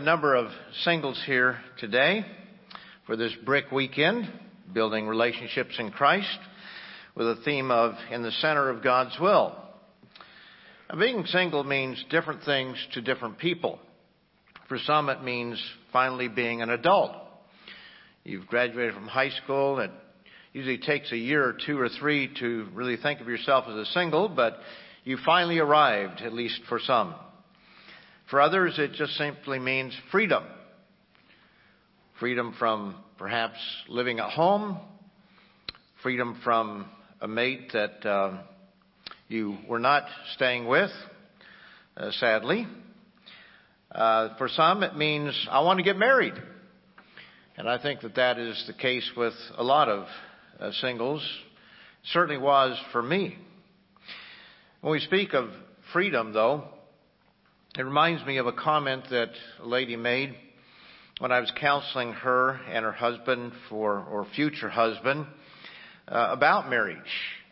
a number of singles here today for this BRIC weekend, building relationships in Christ, with a theme of in the center of God's will. Now, being single means different things to different people. For some, it means finally being an adult. You've graduated from high school. It usually takes a year or two or three to really think of yourself as a single, but you finally arrived, at least for some. For others, it just simply means freedom. Freedom from perhaps living at home, freedom from a mate that uh, you were not staying with, uh, sadly. Uh, for some, it means I want to get married. And I think that that is the case with a lot of uh, singles. It certainly was for me. When we speak of freedom, though, it reminds me of a comment that a lady made when I was counseling her and her husband for, or future husband, uh, about marriage.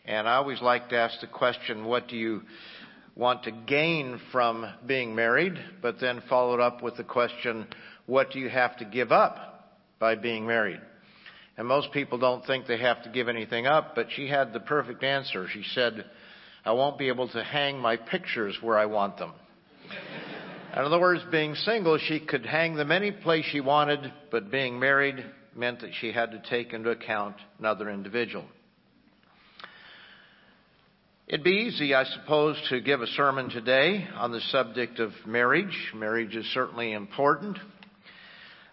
And I always like to ask the question, what do you want to gain from being married? But then followed up with the question, what do you have to give up by being married? And most people don't think they have to give anything up, but she had the perfect answer. She said, I won't be able to hang my pictures where I want them. In other words, being single, she could hang them any place she wanted, but being married meant that she had to take into account another individual. It'd be easy, I suppose, to give a sermon today on the subject of marriage. Marriage is certainly important.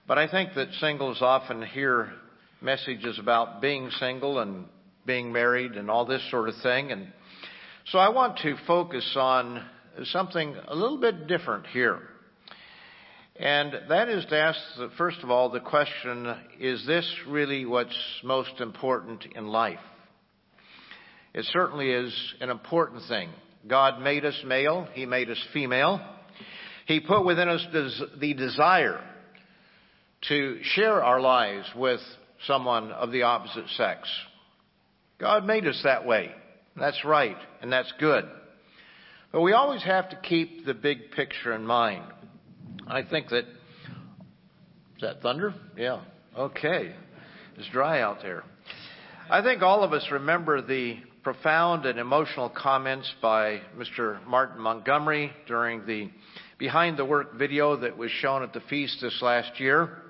But I think that singles often hear messages about being single and being married and all this sort of thing. And so I want to focus on something a little bit different here. And that is to ask, first of all, the question, is this really what's most important in life? It certainly is an important thing. God made us male. He made us female. He put within us the desire to share our lives with someone of the opposite sex. God made us that way. That's right, and that's good. But we always have to keep the big picture in mind. I think that. Is that thunder? Yeah. Okay. It's dry out there. I think all of us remember the profound and emotional comments by Mr. Martin Montgomery during the behind the work video that was shown at the feast this last year.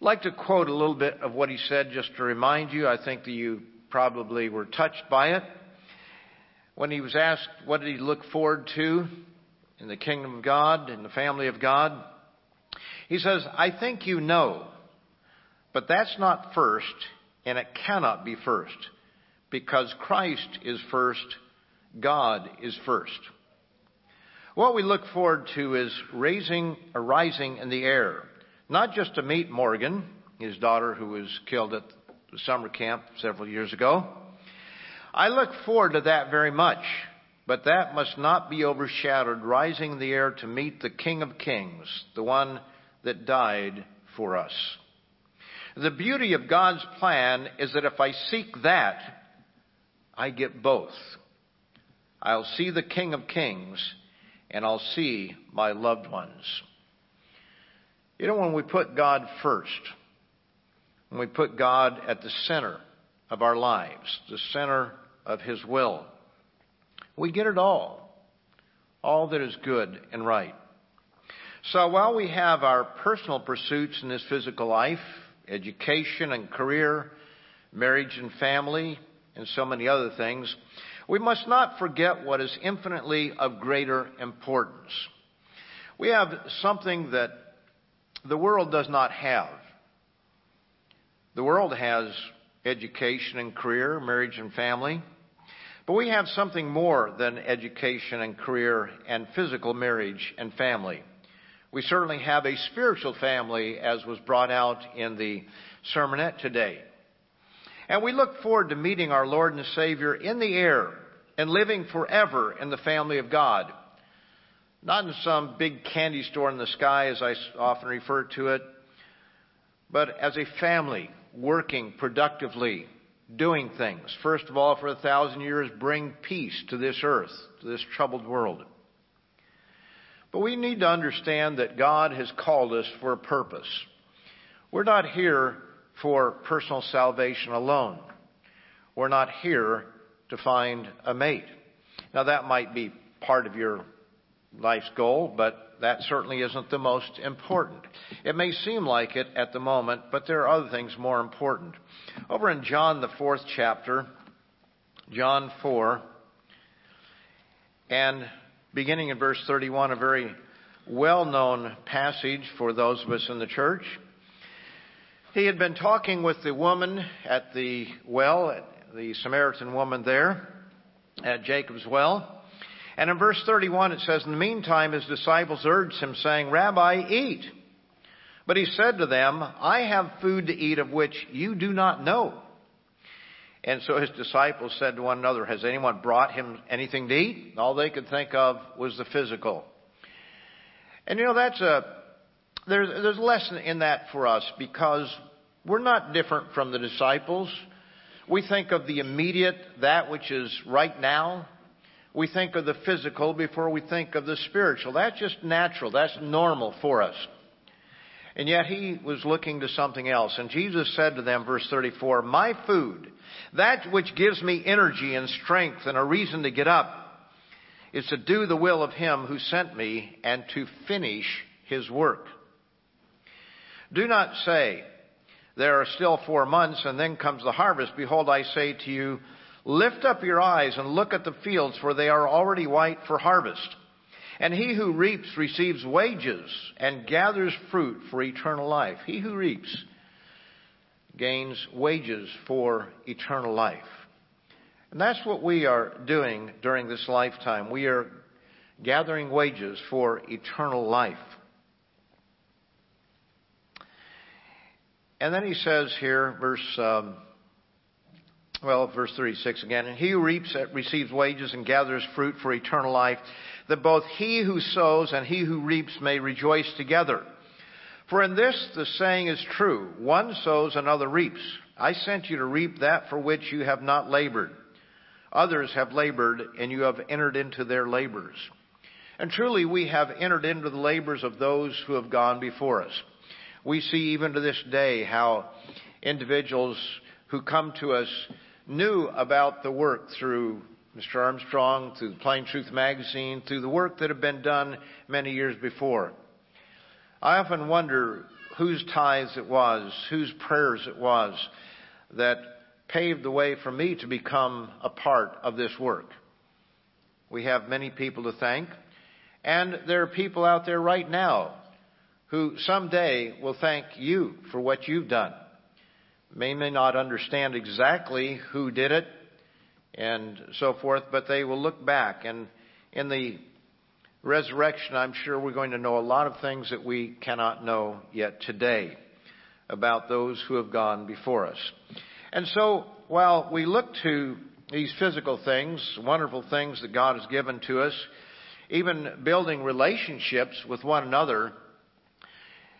I'd like to quote a little bit of what he said just to remind you. I think that you probably were touched by it when he was asked what did he look forward to in the kingdom of God, in the family of God, he says, I think you know, but that's not first, and it cannot be first, because Christ is first, God is first. What we look forward to is raising, arising in the air, not just to meet Morgan, his daughter who was killed at the summer camp several years ago, I look forward to that very much, but that must not be overshadowed, rising in the air to meet the King of Kings, the one that died for us. The beauty of God's plan is that if I seek that, I get both. I'll see the King of Kings and I'll see my loved ones. You know, when we put God first, when we put God at the center of our lives, the center of His will. We get it all. All that is good and right. So while we have our personal pursuits in this physical life, education and career, marriage and family, and so many other things, we must not forget what is infinitely of greater importance. We have something that the world does not have. The world has education and career, marriage and family. But we have something more than education and career and physical marriage and family. We certainly have a spiritual family as was brought out in the sermonette today. And we look forward to meeting our Lord and Savior in the air and living forever in the family of God. Not in some big candy store in the sky, as I often refer to it, but as a family working productively doing things. First of all, for a thousand years, bring peace to this earth, to this troubled world. But we need to understand that God has called us for a purpose. We're not here for personal salvation alone. We're not here to find a mate. Now that might be part of your life's goal, but that certainly isn't the most important. It may seem like it at the moment, but there are other things more important. Over in John, the fourth chapter, John 4, and beginning in verse 31, a very well known passage for those of us in the church. He had been talking with the woman at the well, the Samaritan woman there at Jacob's well. And in verse 31 it says, In the meantime his disciples urged him, saying, Rabbi, eat. But he said to them, I have food to eat of which you do not know. And so his disciples said to one another, Has anyone brought him anything to eat? All they could think of was the physical. And you know, that's a, there's, there's a lesson in that for us because we're not different from the disciples. We think of the immediate, that which is right now. We think of the physical before we think of the spiritual. That's just natural. That's normal for us. And yet he was looking to something else. And Jesus said to them, verse 34, My food, that which gives me energy and strength and a reason to get up, is to do the will of him who sent me and to finish his work. Do not say, there are still four months and then comes the harvest. Behold, I say to you, lift up your eyes and look at the fields, for they are already white for harvest. And he who reaps receives wages and gathers fruit for eternal life. He who reaps gains wages for eternal life. And that's what we are doing during this lifetime. We are gathering wages for eternal life. And then he says here, verse, um, well, verse 36 again, and he who reaps receives wages and gathers fruit for eternal life, that both he who sows and he who reaps may rejoice together. For in this the saying is true, one sows, another reaps. I sent you to reap that for which you have not labored. Others have labored, and you have entered into their labors. And truly we have entered into the labors of those who have gone before us. We see even to this day how individuals who come to us knew about the work through Mr. Armstrong, through Plain Truth magazine, through the work that had been done many years before. I often wonder whose tithes it was, whose prayers it was that paved the way for me to become a part of this work. We have many people to thank, and there are people out there right now who someday will thank you for what you've done. May may not understand exactly who did it and so forth, but they will look back and in the resurrection, I'm sure we're going to know a lot of things that we cannot know yet today about those who have gone before us. And so, while we look to these physical things, wonderful things that God has given to us, even building relationships with one another,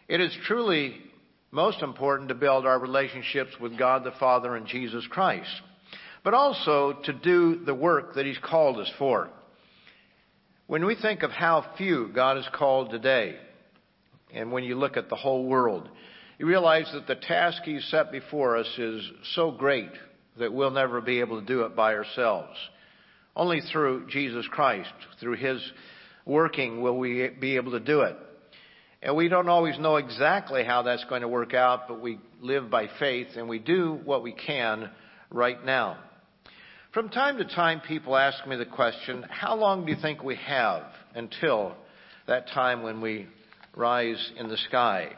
it is truly most important to build our relationships with God the Father and Jesus Christ, but also to do the work that He's called us for. When we think of how few God has called today, and when you look at the whole world, you realize that the task He's set before us is so great that we'll never be able to do it by ourselves. Only through Jesus Christ, through His working, will we be able to do it. And we don't always know exactly how that's going to work out, but we live by faith and we do what we can right now. From time to time, people ask me the question, how long do you think we have until that time when we rise in the sky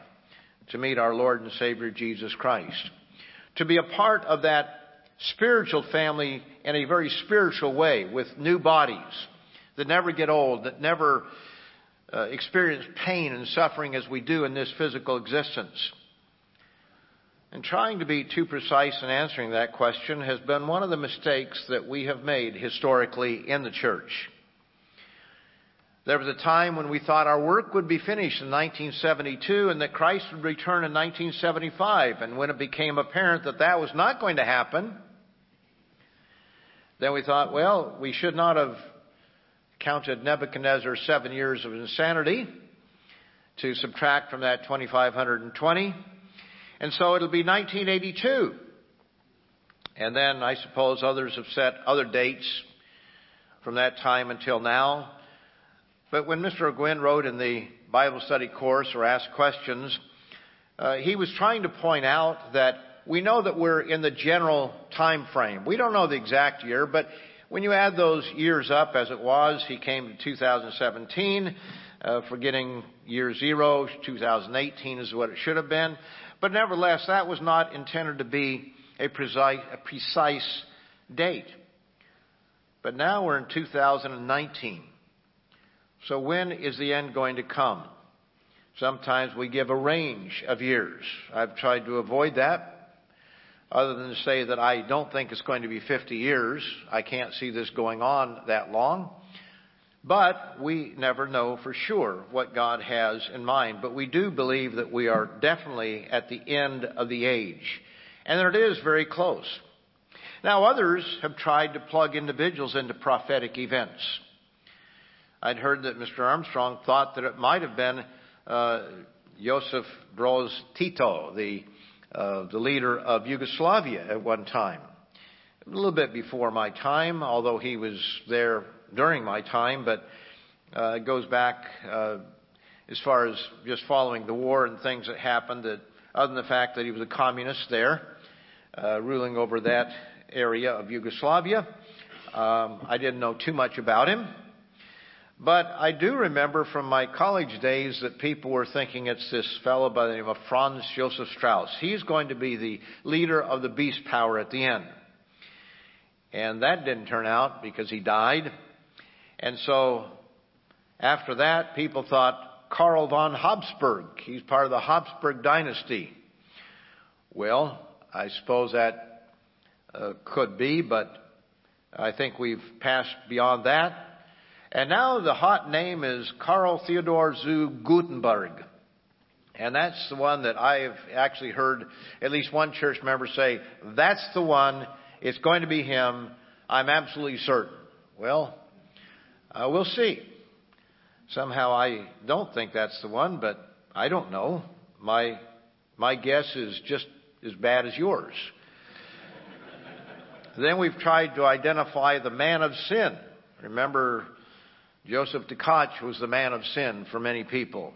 to meet our Lord and Savior Jesus Christ? To be a part of that spiritual family in a very spiritual way with new bodies that never get old, that never uh, experience pain and suffering as we do in this physical existence. And trying to be too precise in answering that question has been one of the mistakes that we have made historically in the church. There was a time when we thought our work would be finished in 1972 and that Christ would return in 1975. And when it became apparent that that was not going to happen, then we thought, well, we should not have counted Nebuchadnezzar seven years of insanity to subtract from that 2,520. And so it'll be 1982. And then I suppose others have set other dates from that time until now. But when Mr. Ogwyn wrote in the Bible study course or asked questions, uh, he was trying to point out that we know that we're in the general time frame. We don't know the exact year, but when you add those years up as it was, he came to 2017, uh, forgetting year zero, 2018 is what it should have been. But nevertheless, that was not intended to be a precise, a precise date. But now we're in 2019. So when is the end going to come? Sometimes we give a range of years. I've tried to avoid that other than to say that I don't think it's going to be 50 years. I can't see this going on that long. But we never know for sure what God has in mind. But we do believe that we are definitely at the end of the age. And it is very close. Now others have tried to plug individuals into prophetic events. I'd heard that Mr. Armstrong thought that it might have been uh, Joseph Broz Tito, the uh, the leader of Yugoslavia at one time. A little bit before my time, although he was there during my time, but uh, it goes back uh, as far as just following the war and things that happened. That other than the fact that he was a communist there, uh, ruling over that area of Yugoslavia, um, I didn't know too much about him. But I do remember from my college days that people were thinking it's this fellow by the name of Franz Josef Strauss. He's going to be the leader of the beast power at the end. And that didn't turn out because he died. And so after that, people thought Karl von Habsburg. He's part of the Habsburg dynasty. Well, I suppose that uh, could be, but I think we've passed beyond that. And now the hot name is Karl Theodor zu Guttenberg. And that's the one that I've actually heard at least one church member say, that's the one, it's going to be him, I'm absolutely certain. Well, uh, we'll see. Somehow I don't think that's the one, but I don't know. My, my guess is just as bad as yours. then we've tried to identify the man of sin. Remember Joseph Tkach was the man of sin for many people.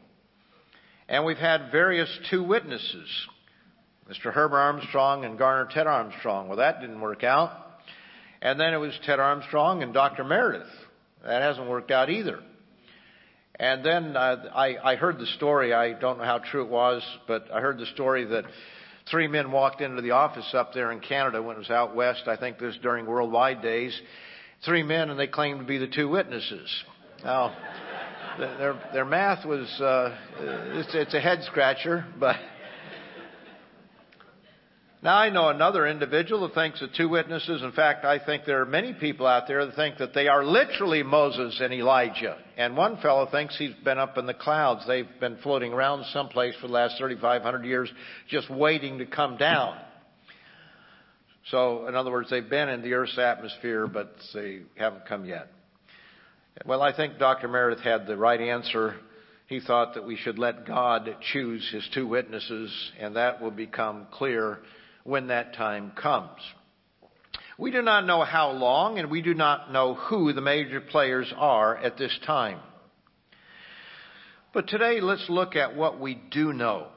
And we've had various two witnesses, Mr. Herbert Armstrong and Garner Ted Armstrong. Well, that didn't work out. And then it was Ted Armstrong and Dr. Meredith. That hasn't worked out either. And then uh, I, I heard the story. I don't know how true it was, but I heard the story that three men walked into the office up there in Canada when it was out west. I think this during worldwide days. Three men, and they claimed to be the two witnesses. Now, their their math was uh, it's, it's a head scratcher, but now I know another individual that thinks that two witnesses. In fact, I think there are many people out there that think that they are literally Moses and Elijah. And one fellow thinks he's been up in the clouds. They've been floating around someplace for the last 3,500 years, just waiting to come down. So, in other words, they've been in the Earth's atmosphere, but they haven't come yet. Well, I think Dr. Meredith had the right answer. He thought that we should let God choose his two witnesses, and that will become clear when that time comes. We do not know how long, and we do not know who the major players are at this time. But today, let's look at what we do know,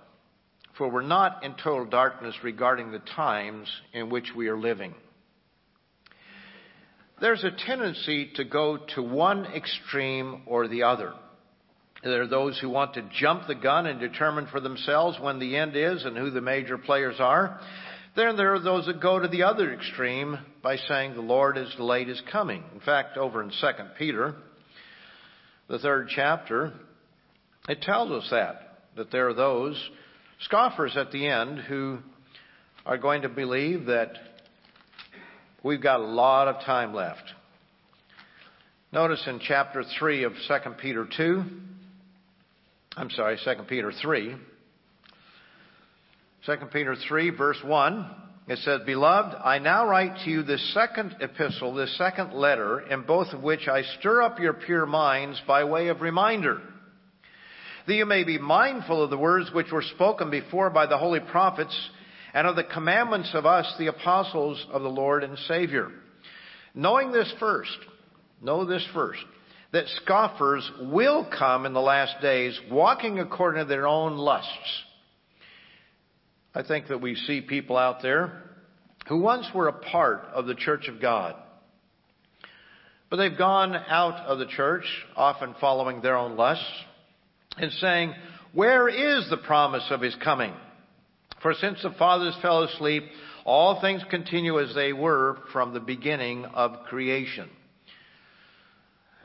for we're not in total darkness regarding the times in which we are living there's a tendency to go to one extreme or the other. There are those who want to jump the gun and determine for themselves when the end is and who the major players are. Then there are those that go to the other extreme by saying the Lord is delayed his coming. In fact, over in 2 Peter, the third chapter, it tells us that, that there are those scoffers at the end who are going to believe that We've got a lot of time left. Notice in chapter 3 of 2 Peter 2, I'm sorry, 2 Peter 3, 2 Peter 3, verse 1, it says, Beloved, I now write to you this second epistle, this second letter, in both of which I stir up your pure minds by way of reminder, that you may be mindful of the words which were spoken before by the holy prophets, and of the commandments of us, the apostles of the Lord and Savior. Knowing this first, know this first, that scoffers will come in the last days, walking according to their own lusts I think that we see people out there who once were a part of the church of God. But they've gone out of the church, often following their own lusts, and saying, Where is the promise of his coming? For since the fathers fell asleep, all things continue as they were from the beginning of creation.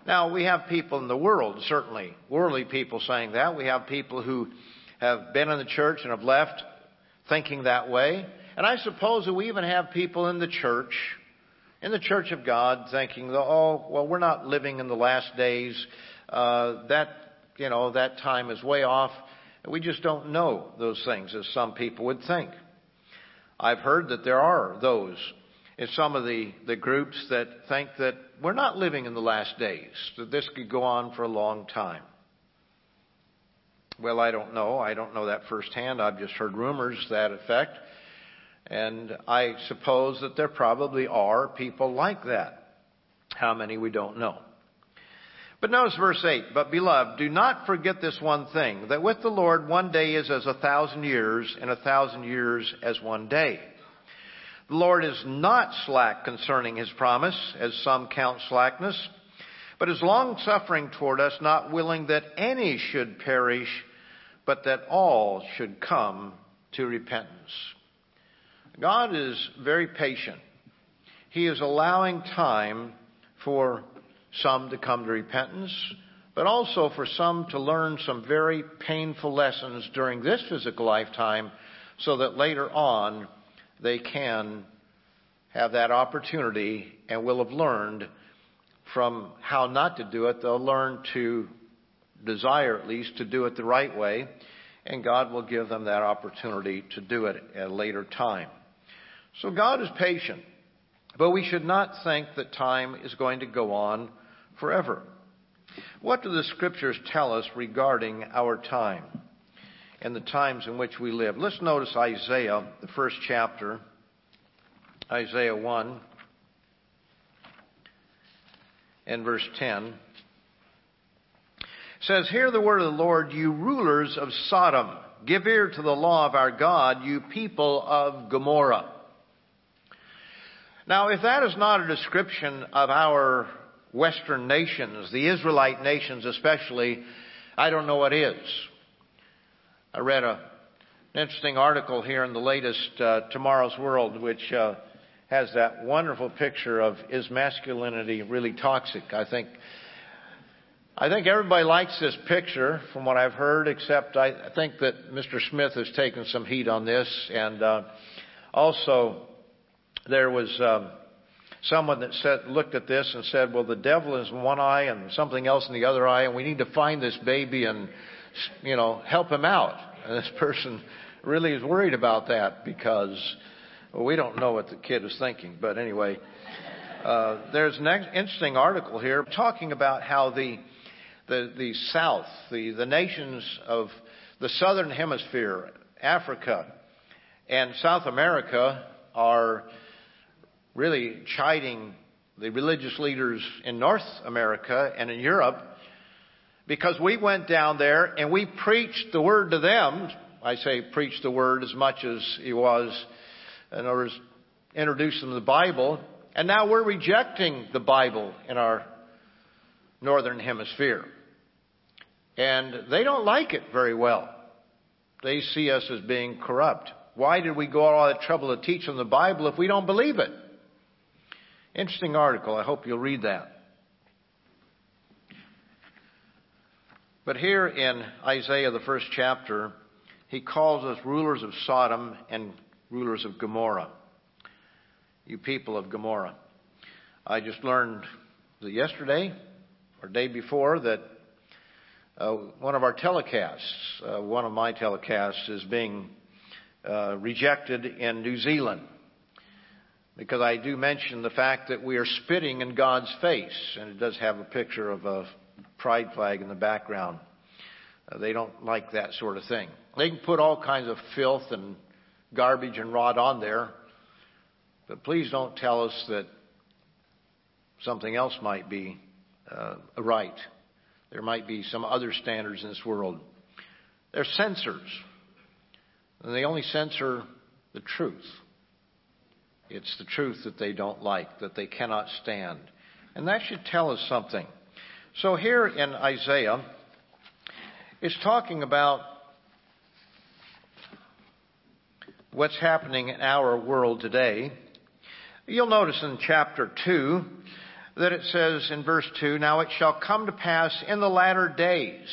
Now, we have people in the world, certainly, worldly people saying that. We have people who have been in the church and have left thinking that way. And I suppose that we even have people in the church, in the church of God, thinking, oh, well, we're not living in the last days. Uh, that, you know, that time is way off. We just don't know those things as some people would think. I've heard that there are those in some of the, the groups that think that we're not living in the last days, that this could go on for a long time. Well, I don't know. I don't know that firsthand. I've just heard rumors to that effect. And I suppose that there probably are people like that. How many we don't know. But notice verse 8. But beloved, do not forget this one thing, that with the Lord one day is as a thousand years, and a thousand years as one day. The Lord is not slack concerning his promise, as some count slackness, but is long suffering toward us, not willing that any should perish, but that all should come to repentance. God is very patient. He is allowing time for some to come to repentance, but also for some to learn some very painful lessons during this physical lifetime so that later on they can have that opportunity and will have learned from how not to do it. They'll learn to desire at least to do it the right way, and God will give them that opportunity to do it at a later time. So God is patient, but we should not think that time is going to go on forever. What do the scriptures tell us regarding our time and the times in which we live? Let's notice Isaiah, the first chapter, Isaiah 1 and verse 10 says, Hear the word of the Lord, you rulers of Sodom. Give ear to the law of our God, you people of Gomorrah. Now, if that is not a description of our Western nations, the Israelite nations especially, I don't know what is. I read a, an interesting article here in the latest uh, Tomorrow's World, which uh, has that wonderful picture of is masculinity really toxic? I think I think everybody likes this picture from what I've heard, except I think that Mr. Smith has taken some heat on this. And uh, also, there was um, someone that said, looked at this and said, well, the devil is in one eye and something else in the other eye, and we need to find this baby and, you know, help him out. And this person really is worried about that because well, we don't know what the kid is thinking. But anyway, uh, there's an interesting article here talking about how the the, the South, the, the nations of the Southern Hemisphere, Africa, and South America are really chiding the religious leaders in North America and in Europe because we went down there and we preached the word to them. I say preach the word as much as he was, in other words, introduce them the Bible. And now we're rejecting the Bible in our northern hemisphere. And they don't like it very well. They see us as being corrupt. Why did we go all that trouble to teach them the Bible if we don't believe it? Interesting article. I hope you'll read that. But here in Isaiah, the first chapter, he calls us rulers of Sodom and rulers of Gomorrah. You people of Gomorrah. I just learned yesterday or day before that uh, one of our telecasts, uh, one of my telecasts, is being uh, rejected in New Zealand. Because I do mention the fact that we are spitting in God's face, and it does have a picture of a pride flag in the background. Uh, they don't like that sort of thing. They can put all kinds of filth and garbage and rot on there, but please don't tell us that something else might be uh, right. There might be some other standards in this world. They're censors, and they only censor the truth. It's the truth that they don't like, that they cannot stand. And that should tell us something. So here in Isaiah, it's talking about what's happening in our world today. You'll notice in chapter 2 that it says in verse 2, Now it shall come to pass in the latter days.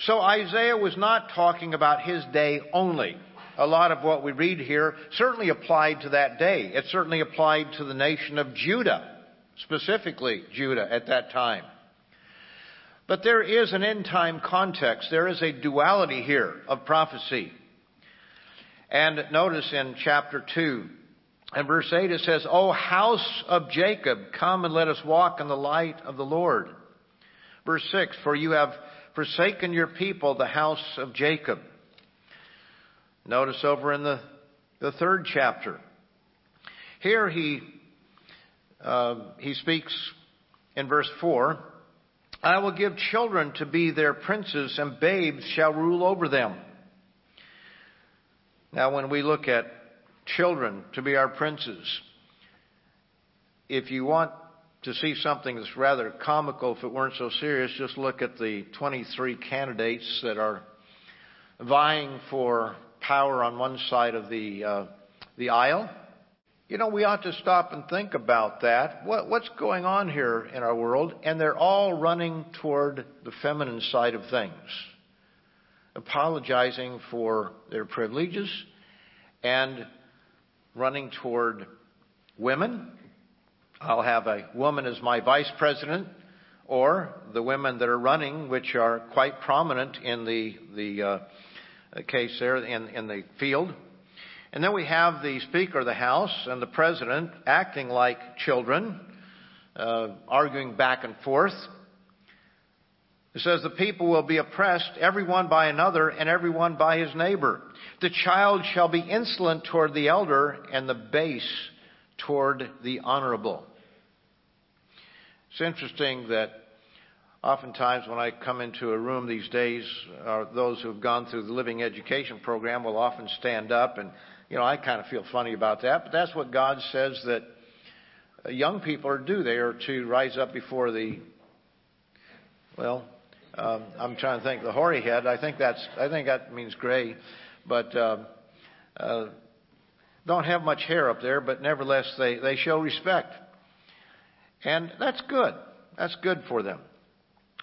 So Isaiah was not talking about his day only a lot of what we read here certainly applied to that day. It certainly applied to the nation of Judah, specifically Judah at that time. But there is an end time context. There is a duality here of prophecy. And notice in chapter 2 and verse 8 it says, O house of Jacob, come and let us walk in the light of the Lord. Verse 6, For you have forsaken your people, the house of Jacob. Notice over in the, the third chapter. Here he, uh, he speaks in verse 4 I will give children to be their princes, and babes shall rule over them. Now, when we look at children to be our princes, if you want to see something that's rather comical if it weren't so serious, just look at the 23 candidates that are vying for power on one side of the, uh, the aisle. You know, we ought to stop and think about that. What, what's going on here in our world? And they're all running toward the feminine side of things, apologizing for their privileges and running toward women. I'll have a woman as my vice president, or the women that are running, which are quite prominent in the the uh, case there in, in the field. And then we have the Speaker of the House and the President acting like children, uh, arguing back and forth. It says the people will be oppressed, everyone by another, and everyone by his neighbor. The child shall be insolent toward the elder, and the base toward the honorable. It's interesting that Oftentimes, when I come into a room these days, uh, those who have gone through the living education program will often stand up, and you know I kind of feel funny about that. But that's what God says that uh, young people are do. They are to rise up before the well. Um, I'm trying to think the hoary head. I think that's I think that means gray, but uh, uh, don't have much hair up there. But nevertheless, they they show respect, and that's good. That's good for them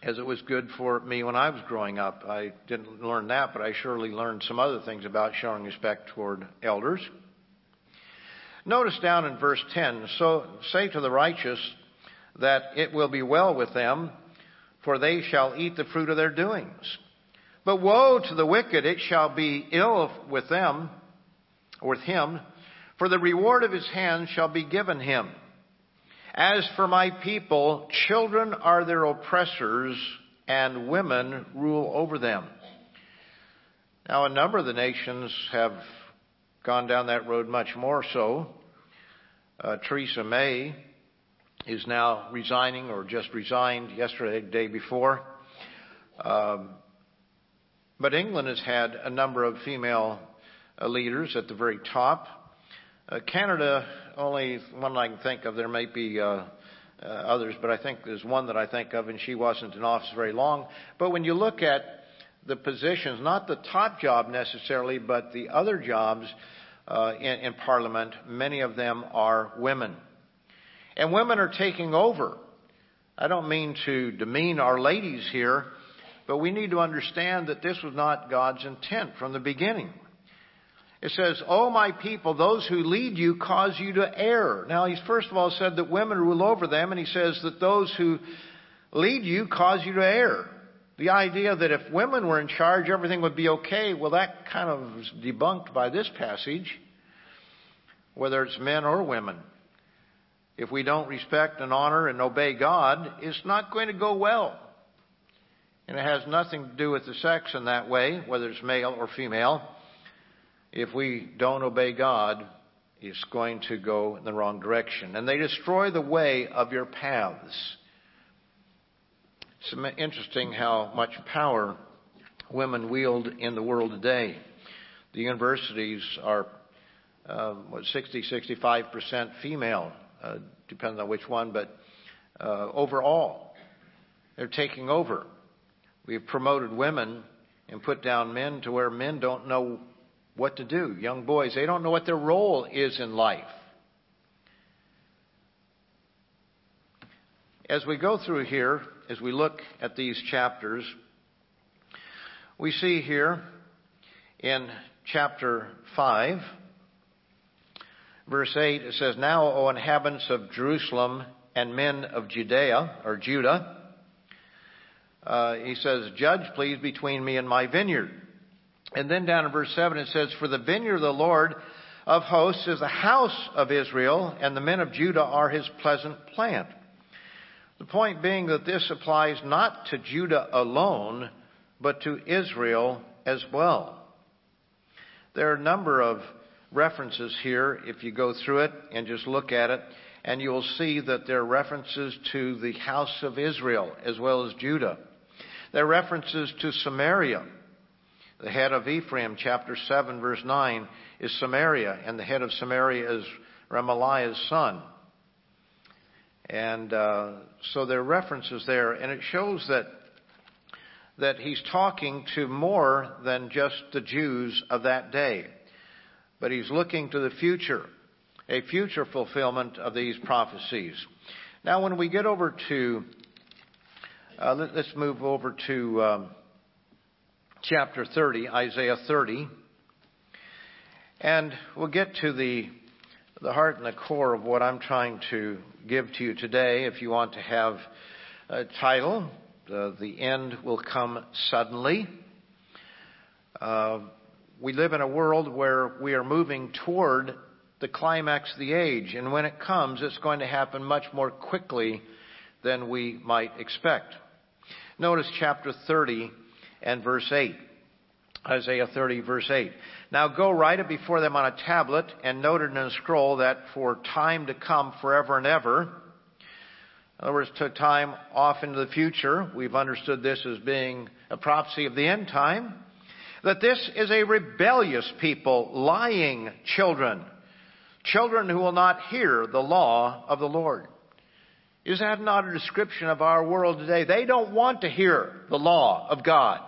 as it was good for me when I was growing up. I didn't learn that, but I surely learned some other things about showing respect toward elders. Notice down in verse 10 So say to the righteous that it will be well with them, for they shall eat the fruit of their doings. But woe to the wicked, it shall be ill with them, with him, for the reward of his hand shall be given him. As for my people, children are their oppressors, and women rule over them. Now, a number of the nations have gone down that road much more so. Uh, Theresa May is now resigning, or just resigned yesterday, day before. Um, but England has had a number of female uh, leaders at the very top. Uh, Canada only one I can think of. There may be uh, uh, others, but I think there's one that I think of, and she wasn't in office very long. But when you look at the positions, not the top job necessarily, but the other jobs uh, in, in Parliament, many of them are women. And women are taking over. I don't mean to demean our ladies here, but we need to understand that this was not God's intent from the beginning. It says, Oh, my people, those who lead you cause you to err. Now, he's first of all said that women rule over them, and he says that those who lead you cause you to err. The idea that if women were in charge, everything would be okay, well, that kind of is debunked by this passage. whether it's men or women. If we don't respect and honor and obey God, it's not going to go well. And it has nothing to do with the sex in that way, whether it's male or female. If we don't obey God, it's going to go in the wrong direction. And they destroy the way of your paths. It's interesting how much power women wield in the world today. The universities are uh, what 60, 65 percent female, uh, depending on which one, but uh, overall, they're taking over. We've promoted women and put down men to where men don't know what to do. Young boys, they don't know what their role is in life. As we go through here, as we look at these chapters, we see here in chapter 5, verse 8, it says, Now, O inhabitants of Jerusalem and men of Judea, or Judah, uh, he says, Judge, please, between me and my vineyard. And then down in verse 7 it says, For the vineyard of the Lord of hosts is the house of Israel, and the men of Judah are his pleasant plant. The point being that this applies not to Judah alone, but to Israel as well. There are a number of references here if you go through it and just look at it, and you'll see that there are references to the house of Israel as well as Judah. There are references to Samaria. The head of Ephraim, chapter 7, verse 9, is Samaria, and the head of Samaria is Remaliah's son. And uh, so there are references there, and it shows that that he's talking to more than just the Jews of that day, but he's looking to the future, a future fulfillment of these prophecies. Now, when we get over to, uh, let, us move over to um, chapter 30, Isaiah 30, and we'll get to the the heart and the core of what I'm trying to give to you today. If you want to have a title, uh, the end will come suddenly. Uh, we live in a world where we are moving toward the climax of the age, and when it comes, it's going to happen much more quickly than we might expect. Notice chapter 30 and verse 8. Isaiah 30 verse 8. Now go write it before them on a tablet and note it in a scroll that for time to come forever and ever. In other words, to time off into the future. We've understood this as being a prophecy of the end time. That this is a rebellious people, lying children. Children who will not hear the law of the Lord. Is that not a description of our world today? They don't want to hear the law of God.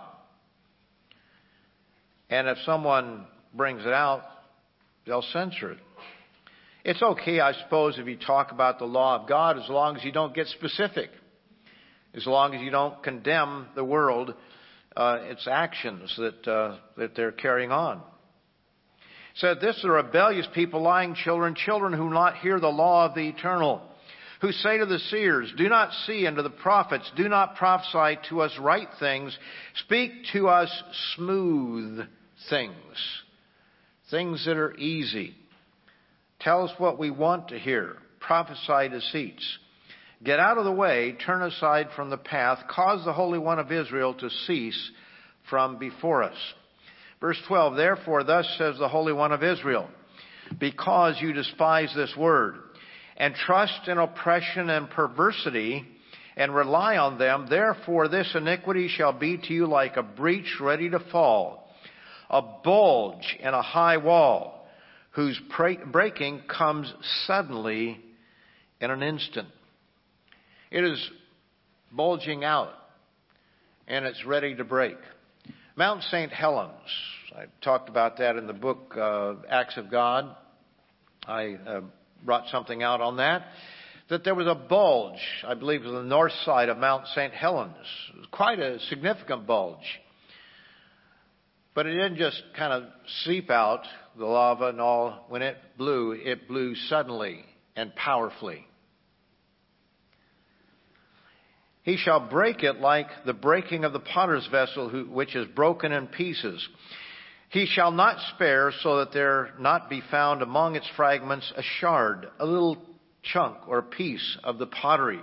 And if someone brings it out, they'll censor it. It's okay, I suppose, if you talk about the law of God as long as you don't get specific. As long as you don't condemn the world, uh, its actions that, uh, that they're carrying on. said, This are rebellious people, lying children, children who not hear the law of the eternal, who say to the seers, Do not see, and to the prophets, Do not prophesy to us right things, speak to us smooth things, things that are easy. Tell us what we want to hear. Prophesy deceits. Get out of the way, turn aside from the path, cause the Holy One of Israel to cease from before us. Verse 12, therefore, thus says the Holy One of Israel, because you despise this word, and trust in oppression and perversity, and rely on them, therefore this iniquity shall be to you like a breach ready to fall a bulge in a high wall whose breaking comes suddenly in an instant. It is bulging out and it's ready to break. Mount St. Helens, I talked about that in the book uh, Acts of God. I uh, brought something out on that. That there was a bulge, I believe, on the north side of Mount St. Helens. Quite a significant bulge. But it didn't just kind of seep out, the lava and all. When it blew, it blew suddenly and powerfully. He shall break it like the breaking of the potter's vessel, which is broken in pieces. He shall not spare so that there not be found among its fragments a shard, a little chunk or piece of the pottery.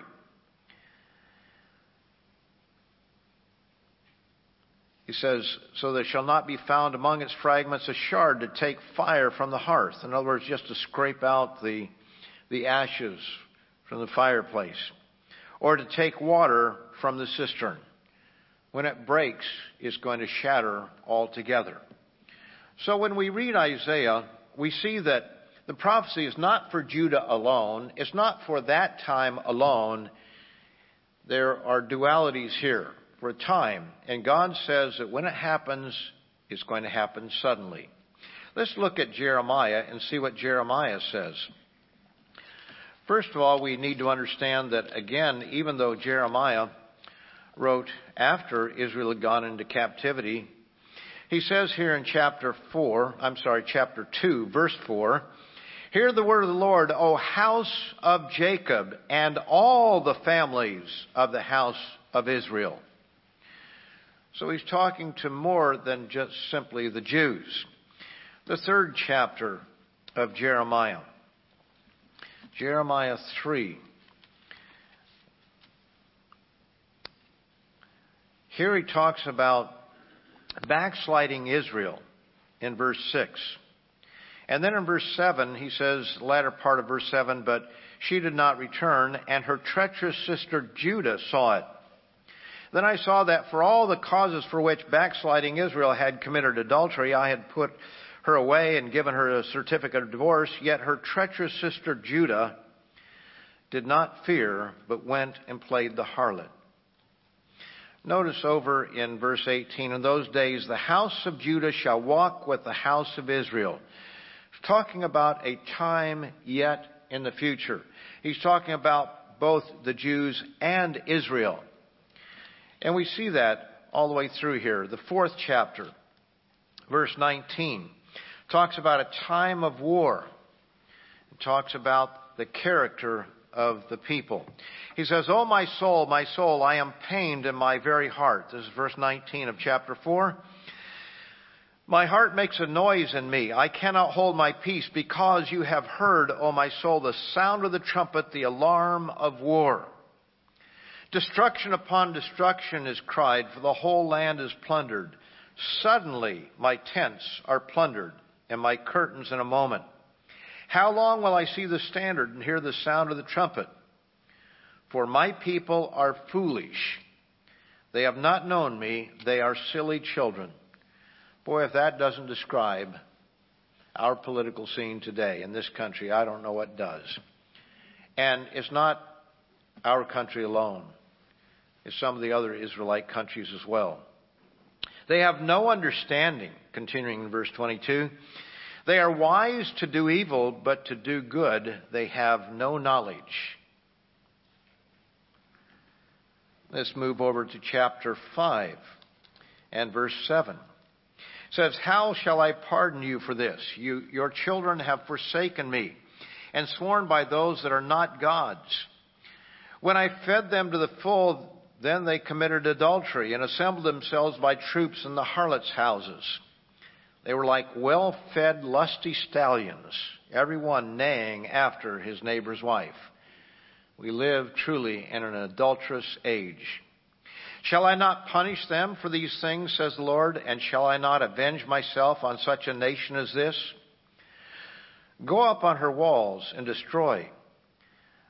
He says, So there shall not be found among its fragments a shard to take fire from the hearth. In other words, just to scrape out the, the ashes from the fireplace. Or to take water from the cistern. When it breaks, it's going to shatter altogether. So when we read Isaiah, we see that the prophecy is not for Judah alone. It's not for that time alone. There are dualities here for a time. And God says that when it happens, it's going to happen suddenly. Let's look at Jeremiah and see what Jeremiah says. First of all, we need to understand that again, even though Jeremiah wrote after Israel had gone into captivity, he says here in chapter 4, I'm sorry, chapter 2, verse 4, Hear the word of the Lord, O house of Jacob, and all the families of the house of Israel. So he's talking to more than just simply the Jews. The third chapter of Jeremiah. Jeremiah 3. Here he talks about backsliding Israel in verse 6. And then in verse 7, he says, latter part of verse 7, but she did not return, and her treacherous sister Judah saw it. Then I saw that for all the causes for which backsliding Israel had committed adultery, I had put her away and given her a certificate of divorce, yet her treacherous sister Judah did not fear, but went and played the harlot. Notice over in verse 18, in those days the house of Judah shall walk with the house of Israel. He's talking about a time yet in the future. He's talking about both the Jews and Israel. And we see that all the way through here. The fourth chapter, verse 19, talks about a time of war. It talks about the character of the people. He says, Oh, my soul, my soul, I am pained in my very heart. This is verse 19 of chapter 4. My heart makes a noise in me. I cannot hold my peace because you have heard, O my soul, the sound of the trumpet, the alarm of war. Destruction upon destruction is cried, for the whole land is plundered. Suddenly my tents are plundered, and my curtains in a moment. How long will I see the standard and hear the sound of the trumpet? For my people are foolish. They have not known me. They are silly children. Boy, if that doesn't describe our political scene today in this country, I don't know what does. And it's not our country alone. It's some of the other Israelite countries as well. They have no understanding, continuing in verse 22. They are wise to do evil, but to do good they have no knowledge. Let's move over to chapter 5 and verse 7. It says, How shall I pardon you for this? You, your children have forsaken me and sworn by those that are not gods. When I fed them to the full, then they committed adultery and assembled themselves by troops in the harlots' houses. They were like well fed, lusty stallions, every one neighing after his neighbor's wife. We live truly in an adulterous age. Shall I not punish them for these things, says the Lord, and shall I not avenge myself on such a nation as this? Go up on her walls and destroy,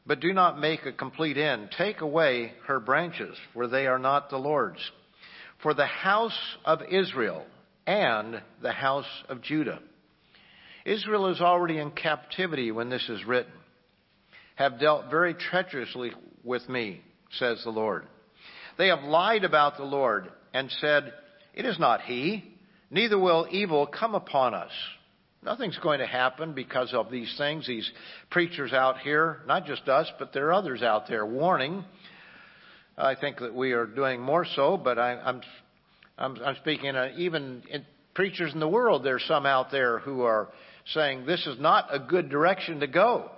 but do not make a complete end. Take away her branches, for they are not the Lord's. For the house of Israel and the house of Judah. Israel is already in captivity when this is written, have dealt very treacherously with me, says the Lord. They have lied about the Lord and said, It is not He, neither will evil come upon us. Nothing's going to happen because of these things. These preachers out here, not just us, but there are others out there warning. I think that we are doing more so, but I, am I'm, I'm speaking uh, even in preachers in the world, there's some out there who are saying this is not a good direction to go.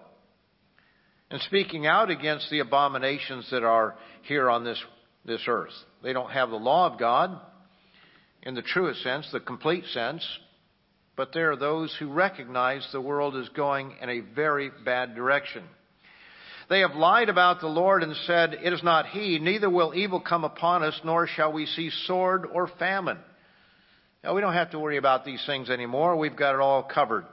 And speaking out against the abominations that are here on this, this earth. They don't have the law of God in the truest sense, the complete sense. But there are those who recognize the world is going in a very bad direction. They have lied about the Lord and said, It is not He, neither will evil come upon us, nor shall we see sword or famine. Now, we don't have to worry about these things anymore. We've got it all covered.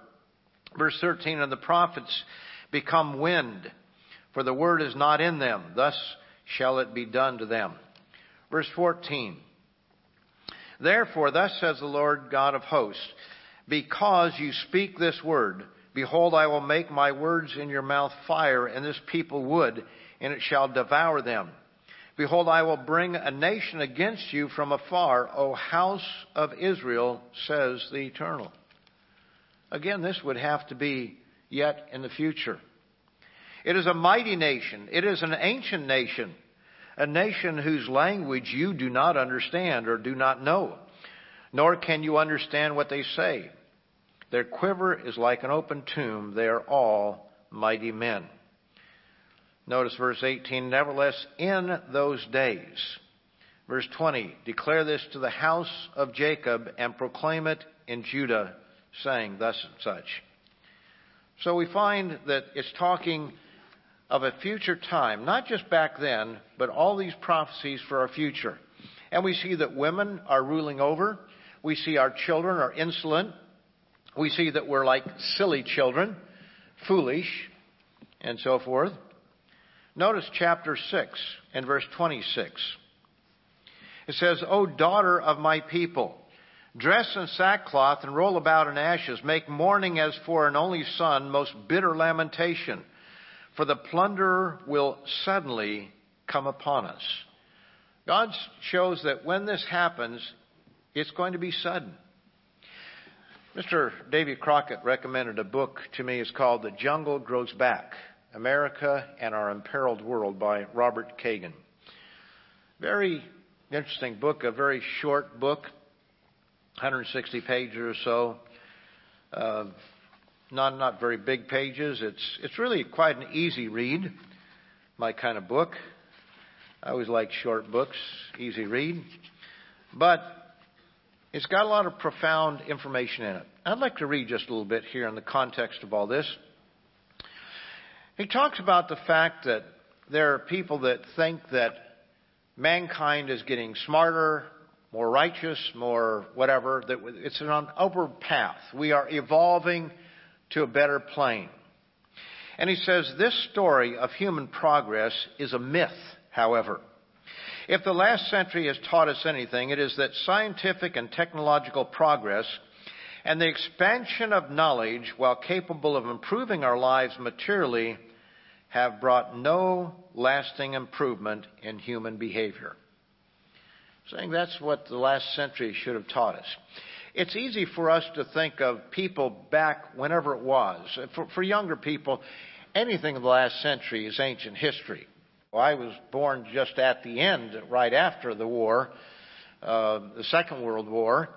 Verse 13, and the prophets become wind, for the word is not in them. Thus shall it be done to them. Verse 14, Therefore, thus says the Lord God of hosts, because you speak this word, Behold, I will make my words in your mouth fire, and this people wood, and it shall devour them. Behold, I will bring a nation against you from afar, O house of Israel, says the Eternal. Again, this would have to be yet in the future. It is a mighty nation. It is an ancient nation. A nation whose language you do not understand or do not know, nor can you understand what they say. Their quiver is like an open tomb. They are all mighty men. Notice verse 18, nevertheless, in those days. Verse 20, declare this to the house of Jacob and proclaim it in Judah, saying thus and such. So we find that it's talking of a future time, not just back then, but all these prophecies for our future. And we see that women are ruling over. We see our children are insolent we see that we're like silly children, foolish, and so forth. Notice chapter 6 and verse 26. It says, O daughter of my people, dress in sackcloth and roll about in ashes, make mourning as for an only son, most bitter lamentation, for the plunderer will suddenly come upon us. God shows that when this happens, it's going to be sudden. Mr. Davy Crockett recommended a book to me. It's called The Jungle Grows Back America and Our Imperiled World by Robert Kagan. Very interesting book, a very short book, 160 pages or so. Uh, not not very big pages. It's it's really quite an easy read. My kind of book. I always like short books, easy read. But it's got a lot of profound information in it. I'd like to read just a little bit here in the context of all this. He talks about the fact that there are people that think that mankind is getting smarter, more righteous, more whatever, that it's an upward path. We are evolving to a better plane. And he says this story of human progress is a myth, however. If the last century has taught us anything, it is that scientific and technological progress and the expansion of knowledge, while capable of improving our lives materially, have brought no lasting improvement in human behavior. Saying that's what the last century should have taught us. It's easy for us to think of people back whenever it was. For, for younger people, anything of the last century is ancient history. Well, I was born just at the end, right after the war, uh, the Second World War.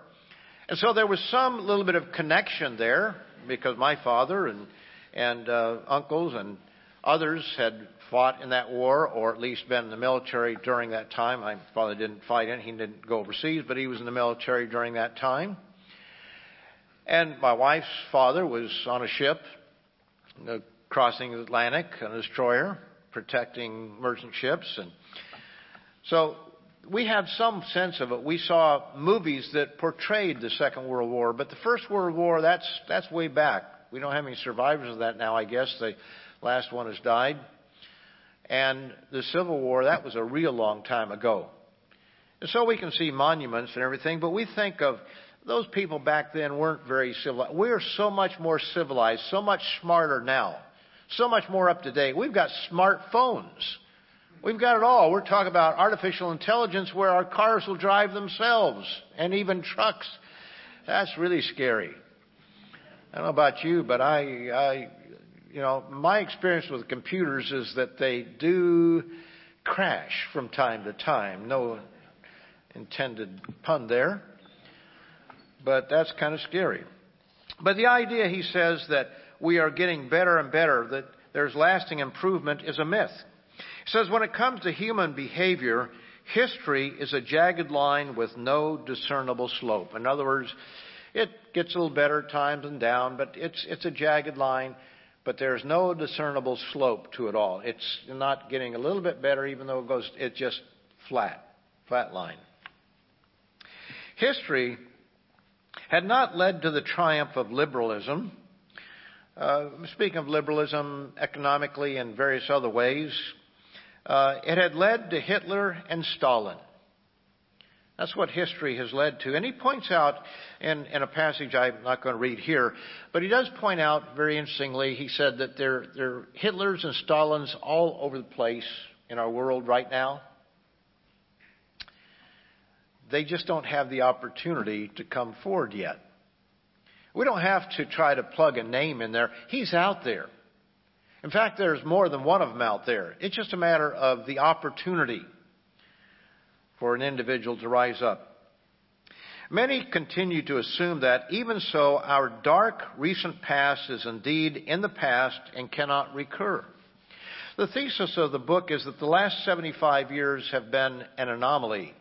And so there was some little bit of connection there because my father and, and uh, uncles and others had fought in that war or at least been in the military during that time. My father didn't fight in, he didn't go overseas, but he was in the military during that time. And my wife's father was on a ship uh, crossing the Atlantic, a destroyer protecting merchant ships. And so we had some sense of it. We saw movies that portrayed the Second World War, but the First World War, that's, that's way back. We don't have any survivors of that now, I guess. The last one has died. And the Civil War, that was a real long time ago. And so we can see monuments and everything, but we think of those people back then weren't very civilized. We're so much more civilized, so much smarter now so much more up to date. We've got smartphones. We've got it all. We're talking about artificial intelligence where our cars will drive themselves and even trucks. That's really scary. I don't know about you, but I, I, you know, my experience with computers is that they do crash from time to time. No intended pun there. But that's kind of scary. But the idea, he says, that we are getting better and better, that there's lasting improvement, is a myth. He says when it comes to human behavior, history is a jagged line with no discernible slope. In other words, It gets a little better times and down, but it's, it's a jagged line, but there's no discernible slope to it all. It's not getting a little bit better, even though it goes, it's just flat, flat line. History had not led to the triumph of liberalism. Uh, speaking of liberalism economically and various other ways, uh, it had led to Hitler and Stalin. That's what history has led to. And he points out in, in, a passage I'm not going to read here, but he does point out very interestingly, he said that there, there are Hitlers and Stalins all over the place in our world right now. They just don't have the opportunity to come forward yet. We don't have to try to plug a name in there. He's out there. In fact, there's more than one of them out there. It's just a matter of the opportunity for an individual to rise up. Many continue to assume that even so, our dark recent past is indeed in the past and cannot recur. The thesis of the book is that the last 75 years have been an anomaly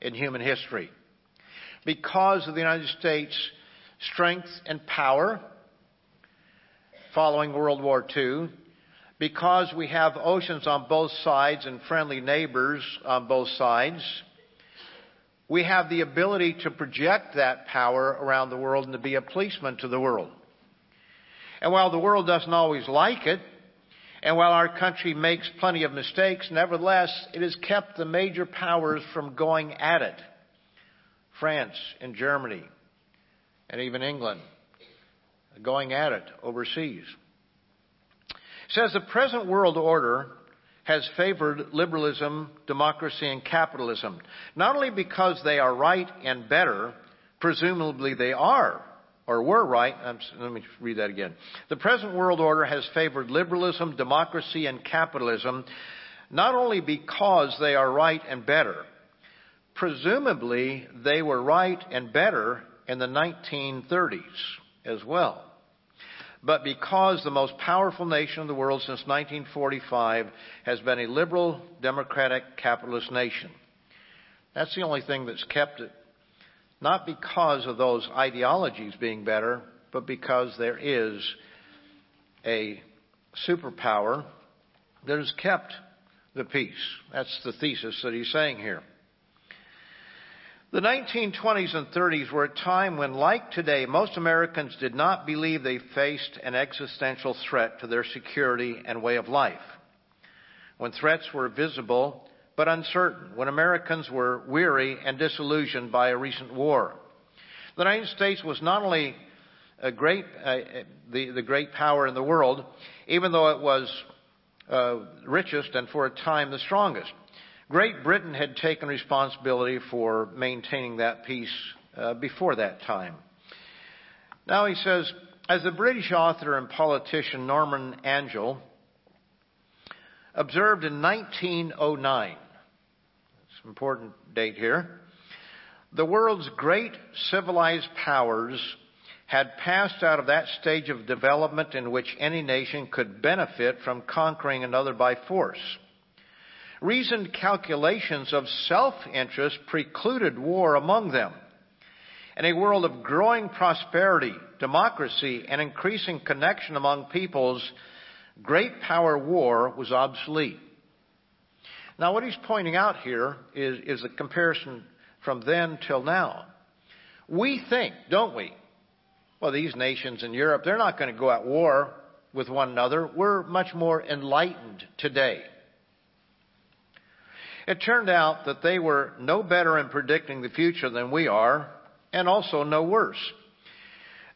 in human history. Because of the United States' strength and power following World War II, because we have oceans on both sides and friendly neighbors on both sides, we have the ability to project that power around the world and to be a policeman to the world. And while the world doesn't always like it, and while our country makes plenty of mistakes, nevertheless, it has kept the major powers from going at it. France and Germany, and even England, going at it overseas says the present world order has favored liberalism, democracy, and capitalism, not only because they are right and better, presumably they are, or were right. I'm, let me read that again. The present world order has favored liberalism, democracy, and capitalism, not only because they are right and better, presumably they were right and better in the 1930s as well but because the most powerful nation in the world since 1945 has been a liberal, democratic, capitalist nation. That's the only thing that's kept it. Not because of those ideologies being better, but because there is a superpower that has kept the peace. That's the thesis that he's saying here. The 1920s and 30s were a time when, like today, most Americans did not believe they faced an existential threat to their security and way of life. When threats were visible but uncertain, when Americans were weary and disillusioned by a recent war. The United States was not only a great, uh, the, the great power in the world, even though it was uh, richest and for a time the strongest. Great Britain had taken responsibility for maintaining that peace uh, before that time. Now he says, as the British author and politician Norman Angell observed in 1909, it's an important date here, the world's great civilized powers had passed out of that stage of development in which any nation could benefit from conquering another by force. Reasoned calculations of self-interest precluded war among them. In a world of growing prosperity, democracy, and increasing connection among peoples, great power war was obsolete. Now, what he's pointing out here is, is a comparison from then till now. We think, don't we? Well, these nations in Europe, they're not going to go at war with one another. We're much more enlightened today. It turned out that they were no better in predicting the future than we are, and also no worse.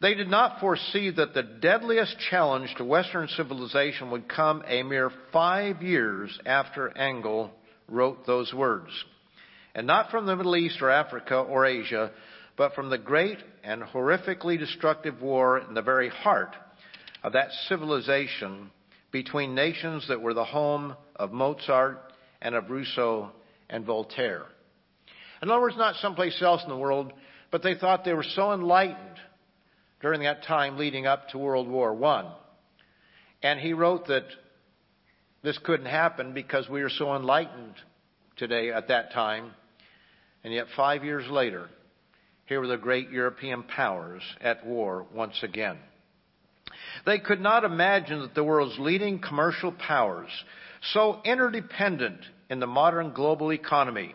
They did not foresee that the deadliest challenge to Western civilization would come a mere five years after Angell wrote those words. And not from the Middle East or Africa or Asia, but from the great and horrifically destructive war in the very heart of that civilization between nations that were the home of Mozart and of Rousseau and Voltaire. In other words, not someplace else in the world, but they thought they were so enlightened during that time leading up to World War I. And he wrote that this couldn't happen because we are so enlightened today at that time. And yet, five years later, Here were the great European powers at war once again. They could not imagine that the world's leading commercial powers, so interdependent in the modern global economy,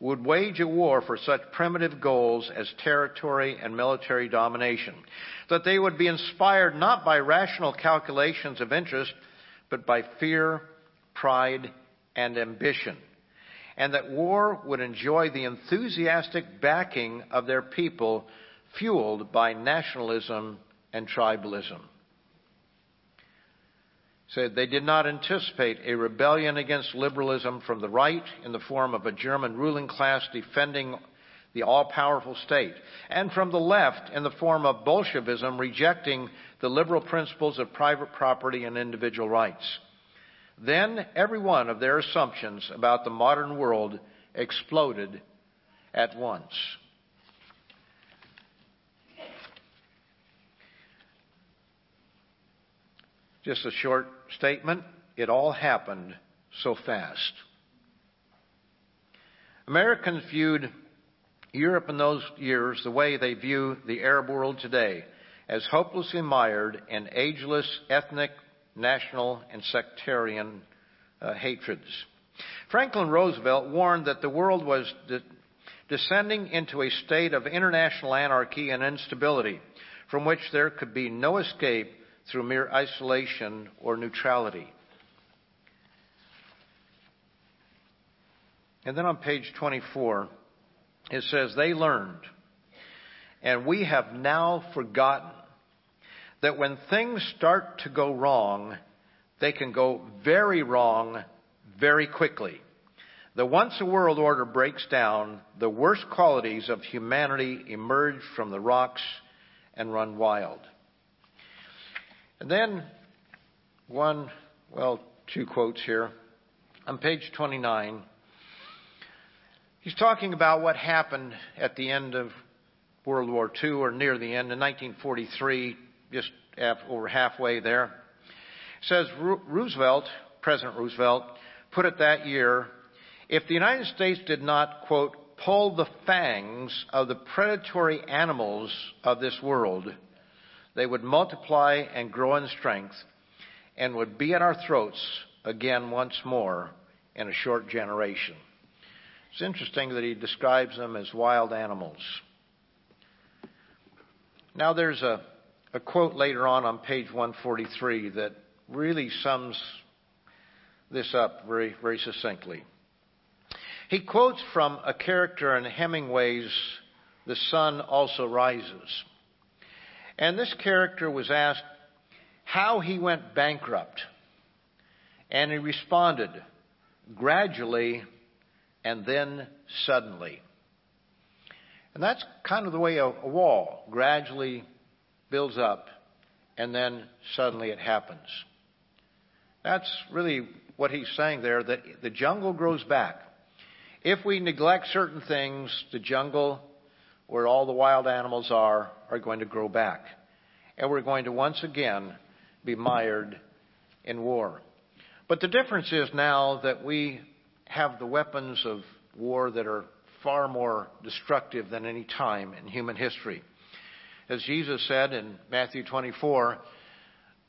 would wage a war for such primitive goals as territory and military domination, that they would be inspired not by rational calculations of interest, but by fear, pride, and ambition, and that war would enjoy the enthusiastic backing of their people, fueled by nationalism and tribalism said they did not anticipate a rebellion against liberalism from the right in the form of a German ruling class defending the all-powerful state, and from the left in the form of Bolshevism rejecting the liberal principles of private property and individual rights. Then every one of their assumptions about the modern world exploded at once. Just a short statement. It all happened so fast. Americans viewed Europe in those years the way they view the Arab world today, as hopelessly mired in ageless ethnic, national, and sectarian uh, hatreds. Franklin Roosevelt warned that the world was de- descending into a state of international anarchy and instability from which there could be no escape through mere isolation or neutrality. And then on page 24, it says, They learned, and we have now forgotten that when things start to go wrong, they can go very wrong very quickly. That once a world order breaks down, the worst qualities of humanity emerge from the rocks and run wild. And then one, well, two quotes here. On page 29, he's talking about what happened at the end of World War II or near the end in 1943, just over halfway there. It says Roosevelt, President Roosevelt, put it that year, if the United States did not, quote, pull the fangs of the predatory animals of this world, they would multiply and grow in strength and would be at our throats again once more in a short generation. It's interesting that he describes them as wild animals. Now, there's a, a quote later on on page 143 that really sums this up very, very succinctly. He quotes from a character in Hemingway's The Sun Also Rises. And this character was asked how he went bankrupt. And he responded, gradually and then suddenly. And that's kind of the way a, a wall gradually builds up and then suddenly it happens. That's really what he's saying there, that the jungle grows back. If we neglect certain things, the jungle where all the wild animals are, are going to grow back. And we're going to once again be mired in war. But the difference is now that we have the weapons of war that are far more destructive than any time in human history. As Jesus said in Matthew 24,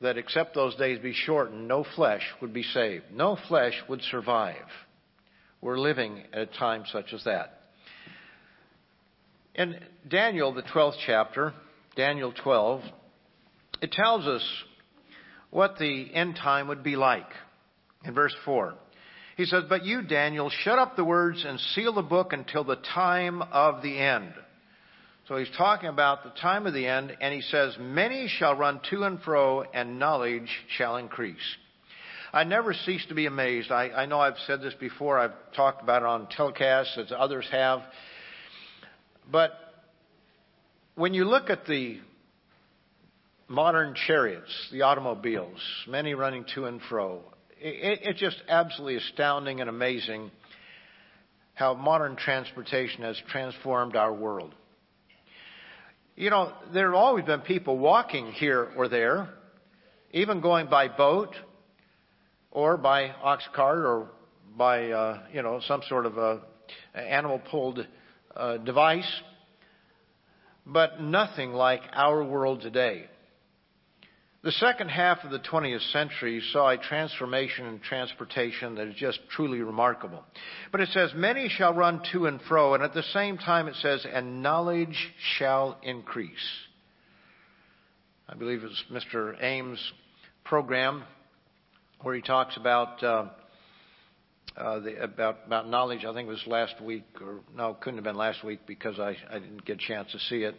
that except those days be shortened, no flesh would be saved. No flesh would survive. We're living at a time such as that. In Daniel, the 12th chapter, Daniel 12, it tells us what the end time would be like. In verse 4, he says, But you, Daniel, shut up the words and seal the book until the time of the end. So he's talking about the time of the end, and he says, Many shall run to and fro, and knowledge shall increase. I never cease to be amazed. I, I know I've said this before, I've talked about it on telecasts, as others have. But when you look at the modern chariots, the automobiles, many running to and fro, it, it's just absolutely astounding and amazing how modern transportation has transformed our world. You know, there have always been people walking here or there, even going by boat or by ox cart or by, uh, you know, some sort of a animal pulled uh, device. but nothing like our world today. The second half of the 20th century saw a transformation in transportation that is just truly remarkable. But it says, many shall run to and fro, and at the same time it says, and knowledge shall increase. I believe it's Mr. Ames' program where he talks about, uh, about, about knowledge. I think it was last week, or no, it couldn't have been last week because I, didn't get a chance to see it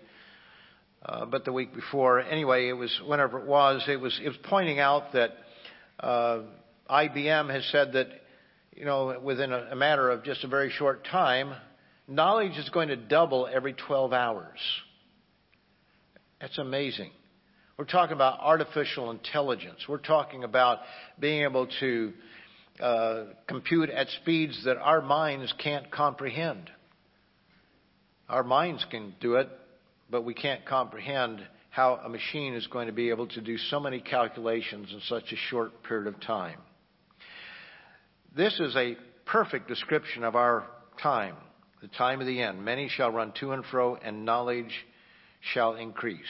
uh, but the week before. Anyway, it was whenever it was. It was pointing out that uh, IBM has said that you know within a matter of just a very short time, knowledge is going to double every 12 hours. That's amazing. We're talking about artificial intelligence. We're talking about being able to uh, compute at speeds that our minds can't comprehend. Our minds can do it, but we can't comprehend how a machine is going to be able to do so many calculations in such a short period of time. This is a perfect description of our time, the time of the end. Many shall run to and fro, and knowledge shall increase.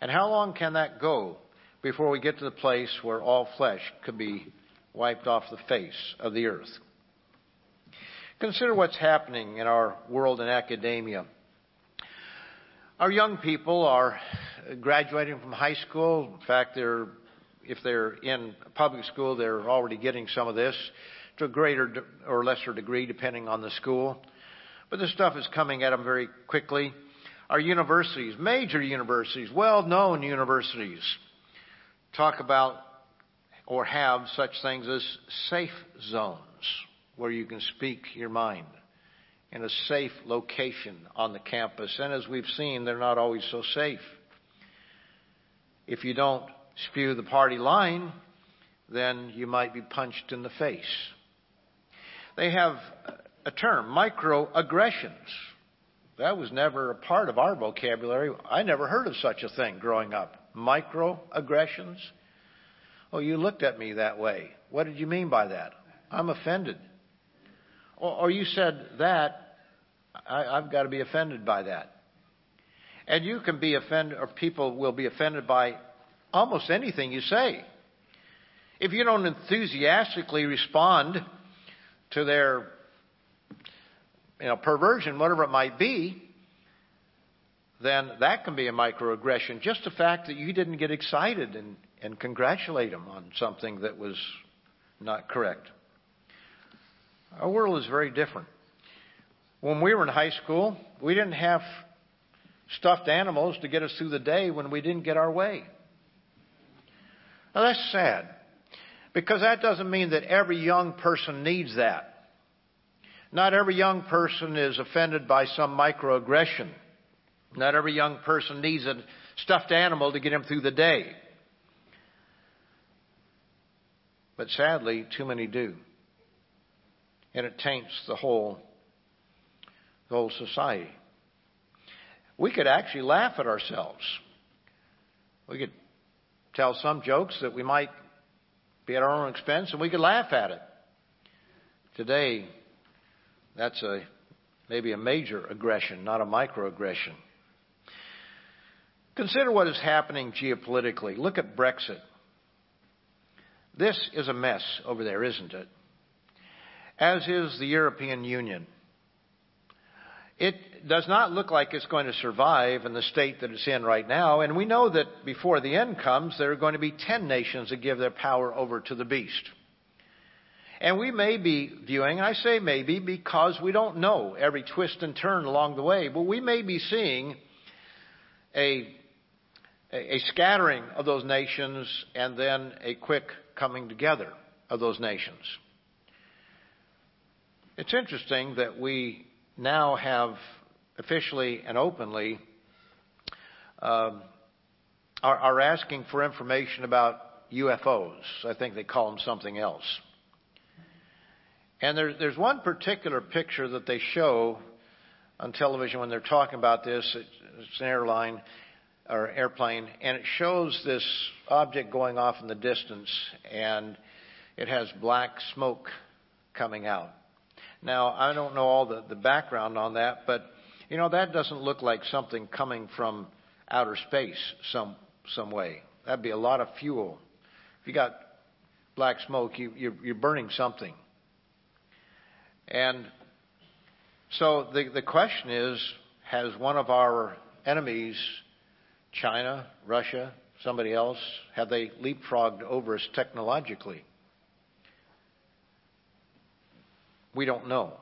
And how long can that go before we get to the place where all flesh could be wiped off the face of the earth? Consider what's happening in our world in academia. Our young people are graduating from high school. In fact, they're, if they're in public school, they're already getting some of this to a greater or lesser degree, depending on the school. But this stuff is coming at them very quickly. Our universities, major universities, well-known universities, talk about or have such things as safe zones where you can speak your mind in a safe location on the campus. And as we've seen, they're not always so safe. If you don't spew the party line, then you might be punched in the face. They have a term, microaggressions. That was never a part of our vocabulary. I never heard of such a thing growing up. Microaggressions? Oh, you looked at me that way. What did you mean by that? I'm offended. Or, or you said that, I, I've got to be offended by that. And you can be offended, or people will be offended by almost anything you say. If you don't enthusiastically respond to their you know, perversion, whatever it might be, then that can be a microaggression. Just the fact that you didn't get excited and, and congratulate them on something that was not correct. Our world is very different. When we were in high school, we didn't have stuffed animals to get us through the day when we didn't get our way. Now that's sad. Because that doesn't mean that every young person needs that. Not every young person is offended by some microaggression. Not every young person needs a stuffed animal to get him through the day. But sadly, too many do and it taints the whole, the whole society. We could actually laugh at ourselves. We could tell some jokes that we might be at our own expense and we could laugh at it. Today, that's a maybe a major aggression, not a microaggression. Consider what is happening geopolitically. Look at Brexit. This is a mess over there, isn't it? as is the European Union. It does not look like it's going to survive in the state that it's in right now, and we know that before the end comes, there are going to be ten nations that give their power over to the beast. And we may be viewing, I say maybe because we don't know every twist and turn along the way, but we may be seeing a, a scattering of those nations and then a quick coming together of those nations. It's interesting that we now have officially and openly um, are, are asking for information about UFOs. I think they call them something else. And there's, there's one particular picture that they show on television when they're talking about this. It's an airline or airplane, and it shows this object going off in the distance, and it has black smoke coming out. Now, I don't know all the, the background on that, but You know, that doesn't look like something coming from outer space some, some way. That'd be a lot of fuel. If you got black smoke, you, you're, you're burning something. And so the, the question is has one of our enemies, China, Russia, somebody else, have they leapfrogged over us technologically? We don't know.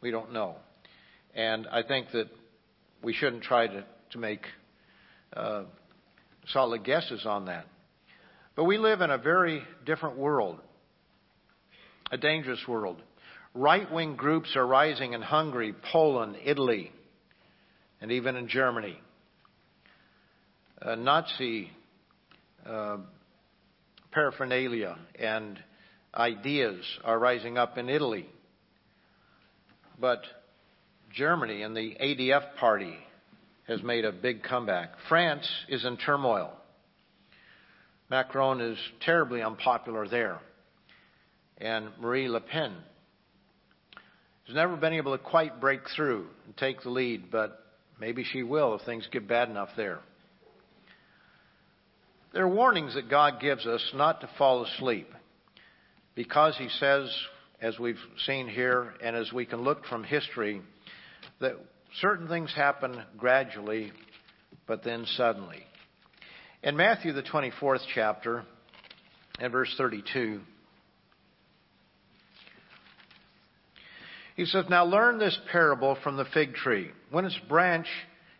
We don't know. And I think that we shouldn't try to, to make uh, solid guesses on that. But we live in a very different world, a dangerous world. Right wing groups are rising in Hungary, Poland, Italy, and even in Germany. Uh, Nazi uh, paraphernalia and ideas are rising up in Italy. But Germany and the ADF party has made a big comeback. France is in turmoil. Macron is terribly unpopular there. And Marie Le Pen has never been able to quite break through and take the lead, but maybe she will if things get bad enough there. There are warnings that God gives us not to fall asleep because He says, as we've seen here and as we can look from history, that certain things happen gradually, but then suddenly. In Matthew, the 24th chapter, and verse 32, he says, Now learn this parable from the fig tree. When its branch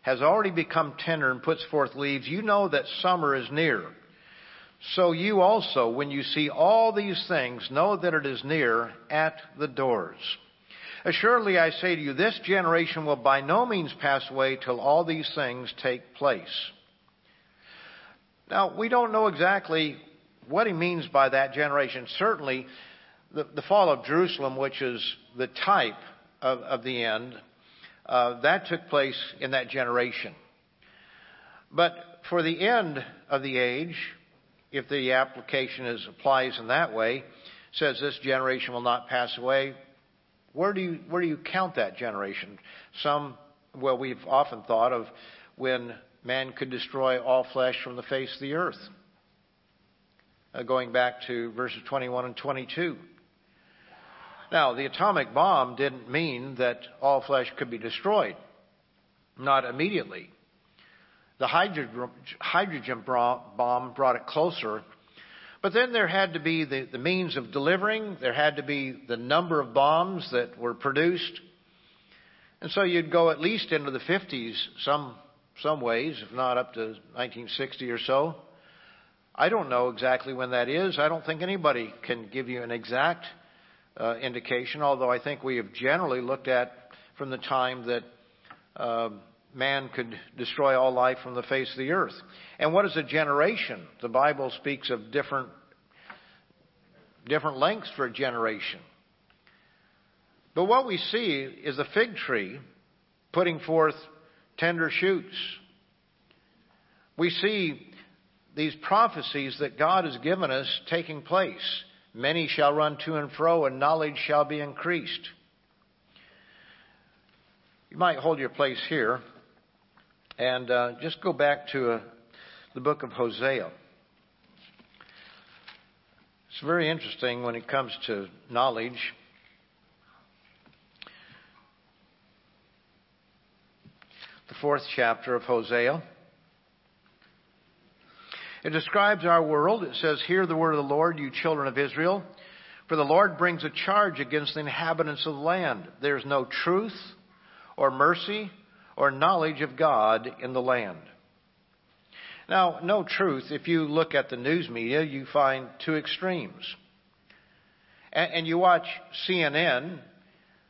has already become tender and puts forth leaves, you know that summer is near. So you also, when you see all these things, know that it is near at the doors. Assuredly, I say to you, this generation will by no means pass away till all these things take place. Now, we don't know exactly what he means by that generation. Certainly, the, the fall of Jerusalem, which is the type of, of the end, uh, that took place in that generation. But for the end of the age, if the application is, applies in that way, says this generation will not pass away, where do you, where do you count that generation? Some, well, we've often thought of when man could destroy all flesh from the face of the earth. Uh, going back to verses 21 and 22. Now, the atomic bomb didn't mean that all flesh could be destroyed. Not immediately. The hydrogen, bomb brought it closer but then there had to be the, the means of delivering, there had to be the number of bombs that were produced. And so you'd go at least into the 50s, some, some ways, if not up to 1960 or so. I don't know exactly when that is. I don't think anybody can give you an exact indication, although I think we have generally looked at from the time that uh, man could destroy all life from the face of the earth. And what is a generation? The Bible speaks of different, different lengths for a generation. But what we see is a fig tree putting forth tender shoots. We see these prophecies that God has given us taking place. Many shall run to and fro, and knowledge shall be increased. You might hold your place here. And uh, just go back to uh, the book of Hosea. It's very interesting when it comes to knowledge. The fourth chapter of Hosea. It describes our world. It says, Hear the word of the Lord, you children of Israel. For the Lord brings a charge against the inhabitants of the land. There's no truth or mercy or knowledge of God in the land. Now, no truth, if you look at the news media, you find two extremes. And, and you watch CNN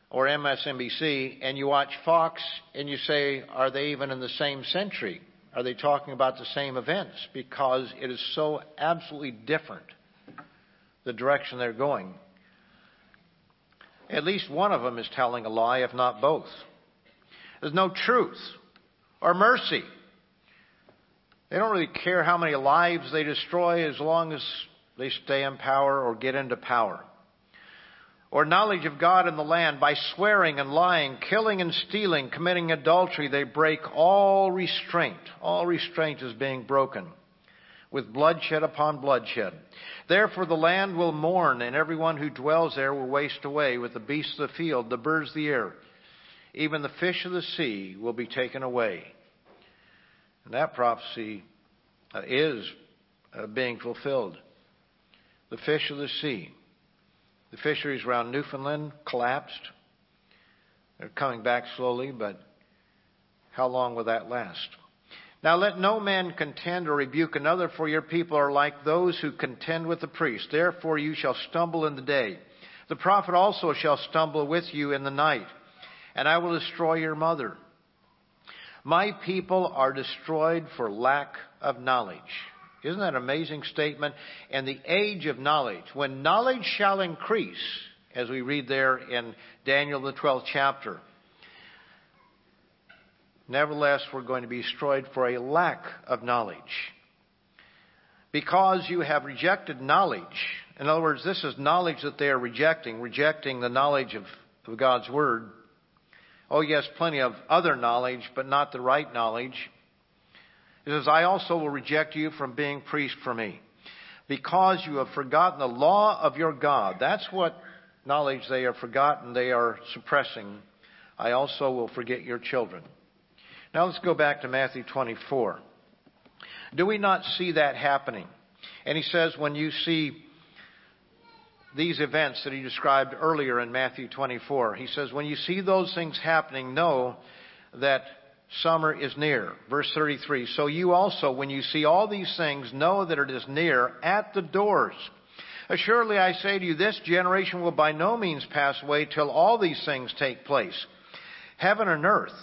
or MSNBC and you watch Fox and you say, are they even in the same century? Are they talking about the same events? Because it is so absolutely different, the direction they're going. At least one of them is telling a lie, if not both. There's no truth or mercy. They don't really care how many lives they destroy as long as they stay in power or get into power. Or knowledge of God in the land by swearing and lying, killing and stealing, committing adultery, they break all restraint. All restraint is being broken with bloodshed upon bloodshed. Therefore the land will mourn, and everyone who dwells there will waste away with the beasts of the field, the birds of the air. Even the fish of the sea will be taken away. And that prophecy uh, is uh, being fulfilled. The fish of the sea. The fisheries around Newfoundland collapsed. They're coming back slowly, but how long will that last? Now let no man contend or rebuke another, for your people are like those who contend with the priest. Therefore you shall stumble in the day. The prophet also shall stumble with you in the night, and I will destroy your mother. My people are destroyed for lack of knowledge. Isn't that an amazing statement? And the age of knowledge, when knowledge shall increase, as we read there in Daniel the 12th chapter, nevertheless we're going to be destroyed for a lack of knowledge. Because you have rejected knowledge. In other words, this is knowledge that they are rejecting, rejecting the knowledge of, of God's Word. Oh, yes, plenty of other knowledge, but not the right knowledge. It says, I also will reject you from being priest for me, because you have forgotten the law of your God. That's what knowledge they have forgotten, they are suppressing. I also will forget your children. Now let's go back to Matthew 24. Do we not see that happening? And he says, when you see these events that he described earlier in Matthew 24, he says, when you see those things happening, know that summer is near. Verse 33. So you also, when you see all these things, know that it is near at the doors. Assuredly I say to you, this generation will by no means pass away till all these things take place. Heaven and earth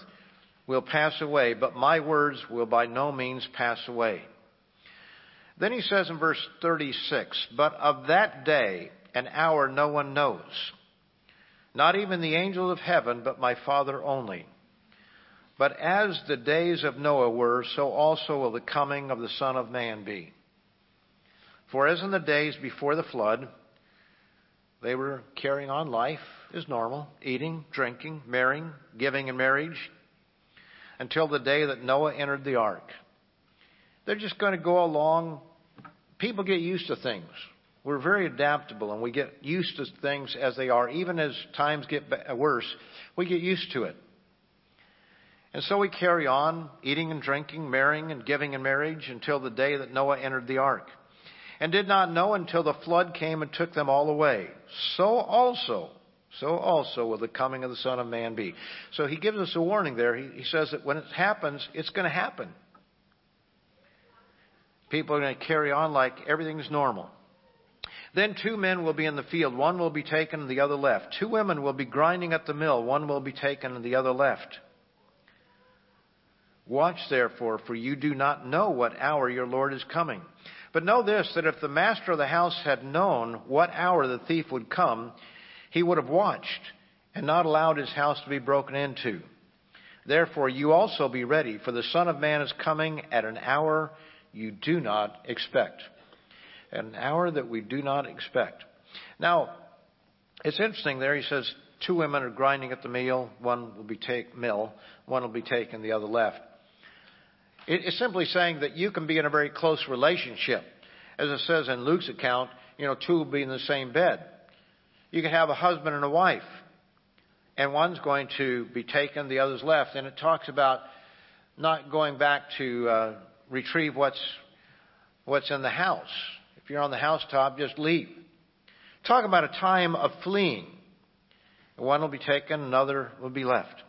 will pass away, but my words will by no means pass away. Then he says in verse 36, But of that day and hour no one knows, not even the angels of heaven, but my Father only. But as the days of Noah were, so also will the coming of the Son of Man be. For as in the days before the flood, they were carrying on life as normal, eating, drinking, marrying, giving in marriage, until the day that Noah entered the ark. They're just going to go along. People get used to things. We're very adaptable and we get used to things as they are. Even as times get worse, we get used to it. And so we carry on eating and drinking, marrying and giving in marriage until the day that Noah entered the ark. And did not know until the flood came and took them all away. So also, so also will the coming of the Son of Man be. So he gives us a warning there. He, he says that when it happens, it's going to happen. People are going to carry on like everything's normal. Then two men will be in the field. One will be taken and the other left. Two women will be grinding at the mill. One will be taken and the other left. Watch therefore, for you do not know what hour your Lord is coming. But know this, that if the master of the house had known what hour the thief would come, he would have watched and not allowed his house to be broken into. Therefore you also be ready, for the Son of Man is coming at an hour you do not expect. An hour that we do not expect. Now, it's interesting there, he says, two women are grinding at the mill, one will be take mill, one will be taken, the other left. It's simply saying that you can be in a very close relationship. As it says in Luke's account, you know, two will be in the same bed. You can have a husband and a wife, and one's going to be taken, the other's left. And it talks about not going back to uh, retrieve what's what's in the house. If you're on the housetop, just leave. Talk about a time of fleeing. One will be taken, another will be left.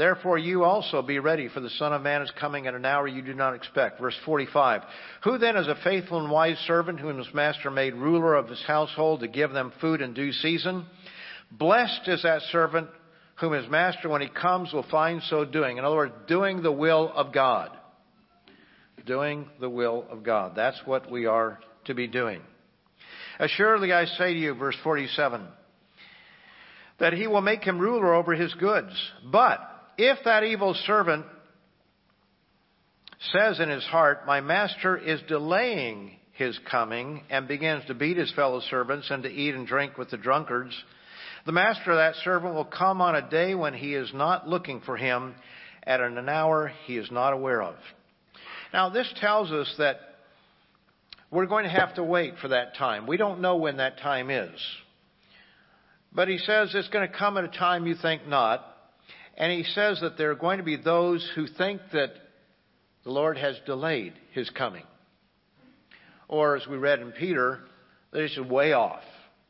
Therefore, you also be ready, for the Son of Man is coming at an hour you do not expect. Verse 45. Who then is a faithful and wise servant whom his master made ruler of his household to give them food in due season? Blessed is that servant whom his master, when he comes, will find so doing. In other words, doing the will of God. Doing the will of God. That's what we are to be doing. Assuredly, I say to you, verse 47, that he will make him ruler over his goods. But if that evil servant says in his heart, My master is delaying his coming, and begins to beat his fellow servants and to eat and drink with the drunkards, The master of that servant will come on a day when he is not looking for him, at an hour he is not aware of. Now, this tells us that we're going to have to wait for that time. We don't know when that time is. But he says it's going to come at a time you think not. And he says that there are going to be those who think that the Lord has delayed his coming. Or, as we read in Peter, that it's way off.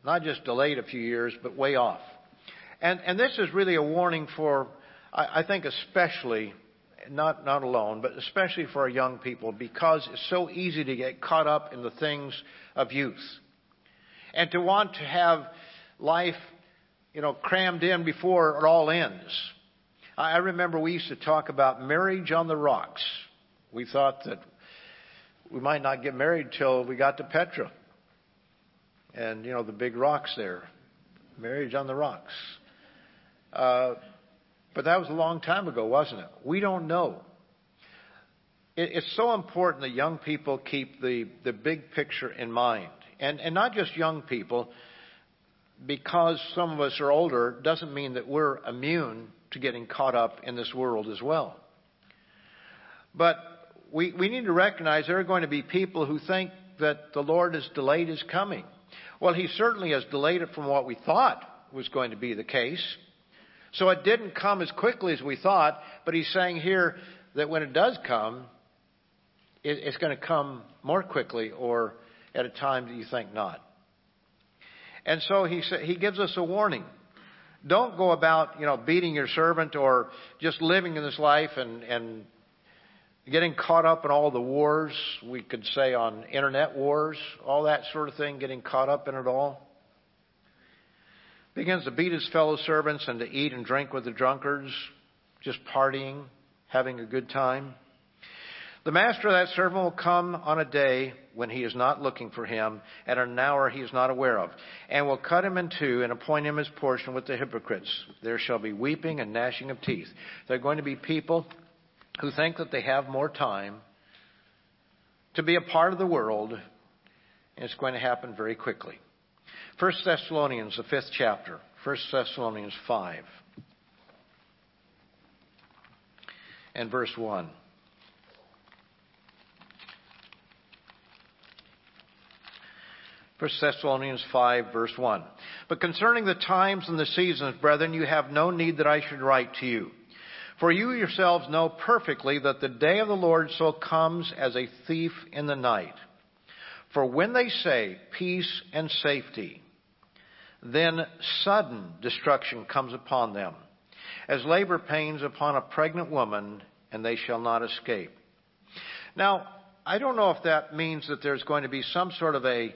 Not just delayed a few years, but way off. And, and this is really a warning for, I, I think, especially, not, not alone, but especially for our young people, because it's so easy to get caught up in the things of youth. And to want to have life, you know, crammed in before it all ends. I remember we used to talk about marriage on the rocks. We thought that we might not get married till we got to Petra. And, you know, the big rocks there. Marriage on the rocks. Uh, but that was a long time ago, wasn't it? We don't know. It, it's so important that young people keep the, the big picture in mind. And, and not just young people, because some of us are older, doesn't mean that we're immune to getting caught up in this world as well. But we, we need to recognize there are going to be people who think that the Lord has delayed his coming. Well, he certainly has delayed it from what we thought was going to be the case. So it didn't come as quickly as we thought, but he's saying here that when it does come, it, it's going to come more quickly or at a time that you think not. And so he, he gives us a warning. Don't go about, you know, beating your servant or just living in this life and, and getting caught up in all the wars, we could say on internet wars, all that sort of thing, getting caught up in it all. Begins to beat his fellow servants and to eat and drink with the drunkards, just partying, having a good time. The master of that servant will come on a day when he is not looking for him, at an hour he is not aware of, and will cut him in two and appoint him his portion with the hypocrites. There shall be weeping and gnashing of teeth. There are going to be people who think that they have more time to be a part of the world, and it's going to happen very quickly. 1 Thessalonians, the fifth chapter, 1 Thessalonians 5, and verse 1. 1 Thessalonians 5 verse 1. But concerning the times and the seasons, brethren, you have no need that I should write to you. For you yourselves know perfectly that the day of the Lord so comes as a thief in the night. For when they say peace and safety, then sudden destruction comes upon them, as labor pains upon a pregnant woman, and they shall not escape. Now, I don't know if that means that there's going to be some sort of a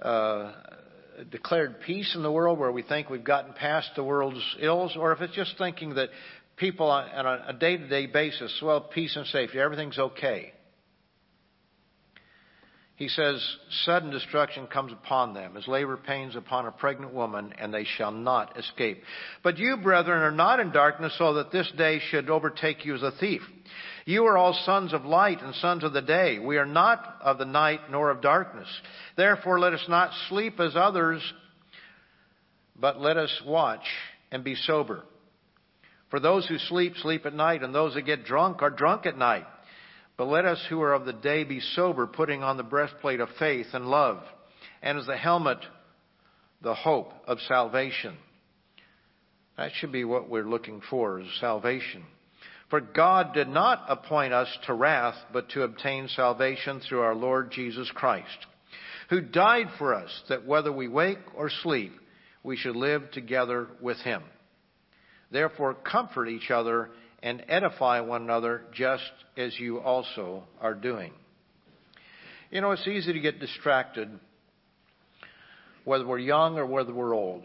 uh, declared peace in the world where we think we've gotten past the world's ills, or if it's just thinking that people on, on a day to day basis, well, peace and safety, everything's okay. He says, sudden destruction comes upon them, as labor pains upon a pregnant woman, and they shall not escape. But you, brethren, are not in darkness, so that this day should overtake you as a thief. You are all sons of light and sons of the day. We are not of the night nor of darkness. Therefore, let us not sleep as others, but let us watch and be sober. For those who sleep, sleep at night, and those that get drunk are drunk at night. But let us who are of the day be sober, putting on the breastplate of faith and love, and as the helmet, the hope of salvation. That should be what we're looking for, is salvation. For God did not appoint us to wrath, but to obtain salvation through our Lord Jesus Christ, who died for us, that whether we wake or sleep, we should live together with him. Therefore, comfort each other and edify one another just as you also are doing. You know, it's easy to get distracted, whether we're young or whether we're old.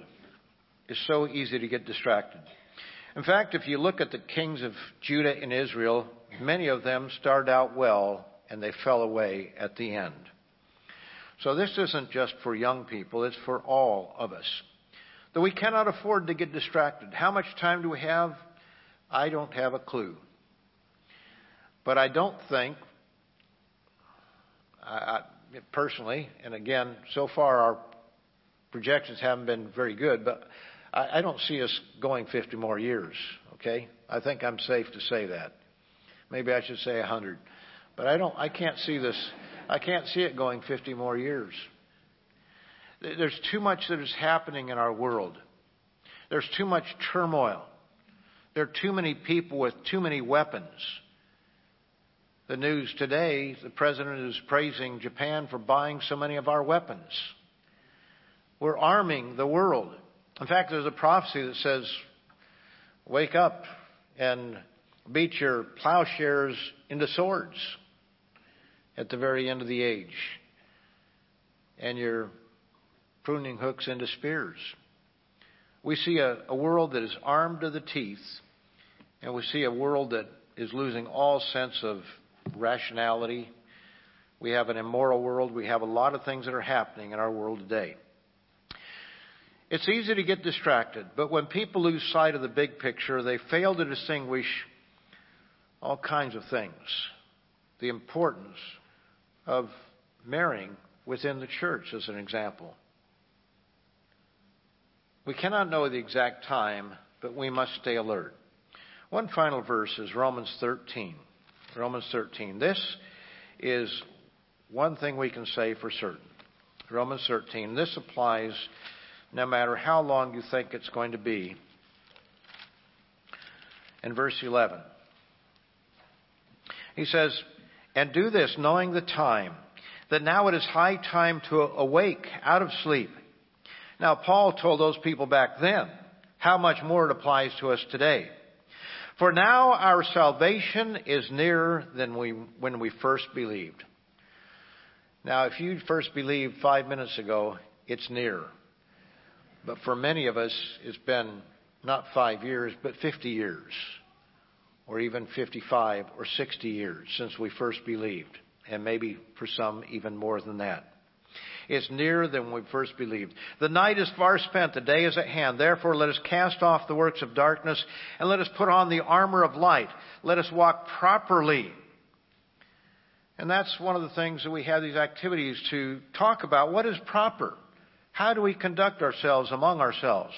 It's so easy to get distracted. In fact, if you look at the kings of Judah and Israel, many of them started out well and they fell away at the end. So this isn't just for young people, it's for all of us that we cannot afford to get distracted. How much time do we have? I don't have a clue. But I don't think, I, personally, and again, so far our projections haven't been very good, but I, don't see us going 50 more years, okay? I think I'm safe to say that. Maybe I should say 100. But I don't, I can't see this, I can't see it going 50 more years. There's too much that is happening in our world. There's too much turmoil. There are too many people with too many weapons. The news today, the president is praising Japan for buying so many of our weapons. We're arming the world. In fact, there's a prophecy that says, wake up and beat your plowshares into swords at the very end of the age, and your pruning hooks into spears. We see a, a world that is armed to the teeth, and we see a world that is losing all sense of rationality. We have an immoral world. We have a lot of things that are happening in our world today. It's easy to get distracted, but when people lose sight of the big picture, they fail to distinguish all kinds of things. The importance of marrying within the church, as an example. We cannot know the exact time, but we must stay alert. One final verse is Romans 13. Romans 13. This is one thing we can say for certain. Romans 13. This applies no matter how long you think it's going to be. In verse 11, he says, And do this knowing the time, that now it is high time to awake out of sleep. Now, Paul told those people back then how much more it applies to us today. For now our salvation is nearer than we, when we first believed. Now, if you first believed five minutes ago, it's near. But for many of us, it's been not five years, but 50 years, or even 55 or 60 years since we first believed, and maybe for some even more than that. It's nearer than we first believed. The night is far spent, the day is at hand. Therefore, let us cast off the works of darkness and let us put on the armor of light. Let us walk properly. And that's one of the things that we have these activities to talk about. What is proper? How do we conduct ourselves among ourselves?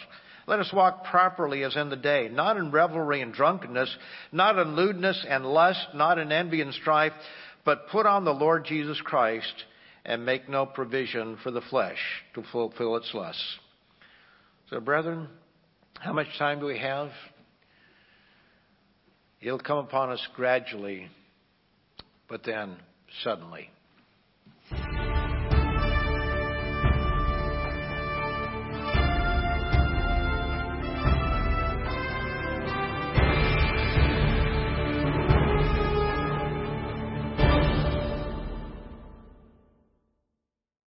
Let us walk properly as in the day, not in revelry and drunkenness, not in lewdness and lust, not in envy and strife, but put on the Lord Jesus Christ and make no provision for the flesh to fulfill its lusts. So, brethren, how much time do we have? It'll come upon us gradually, but then suddenly.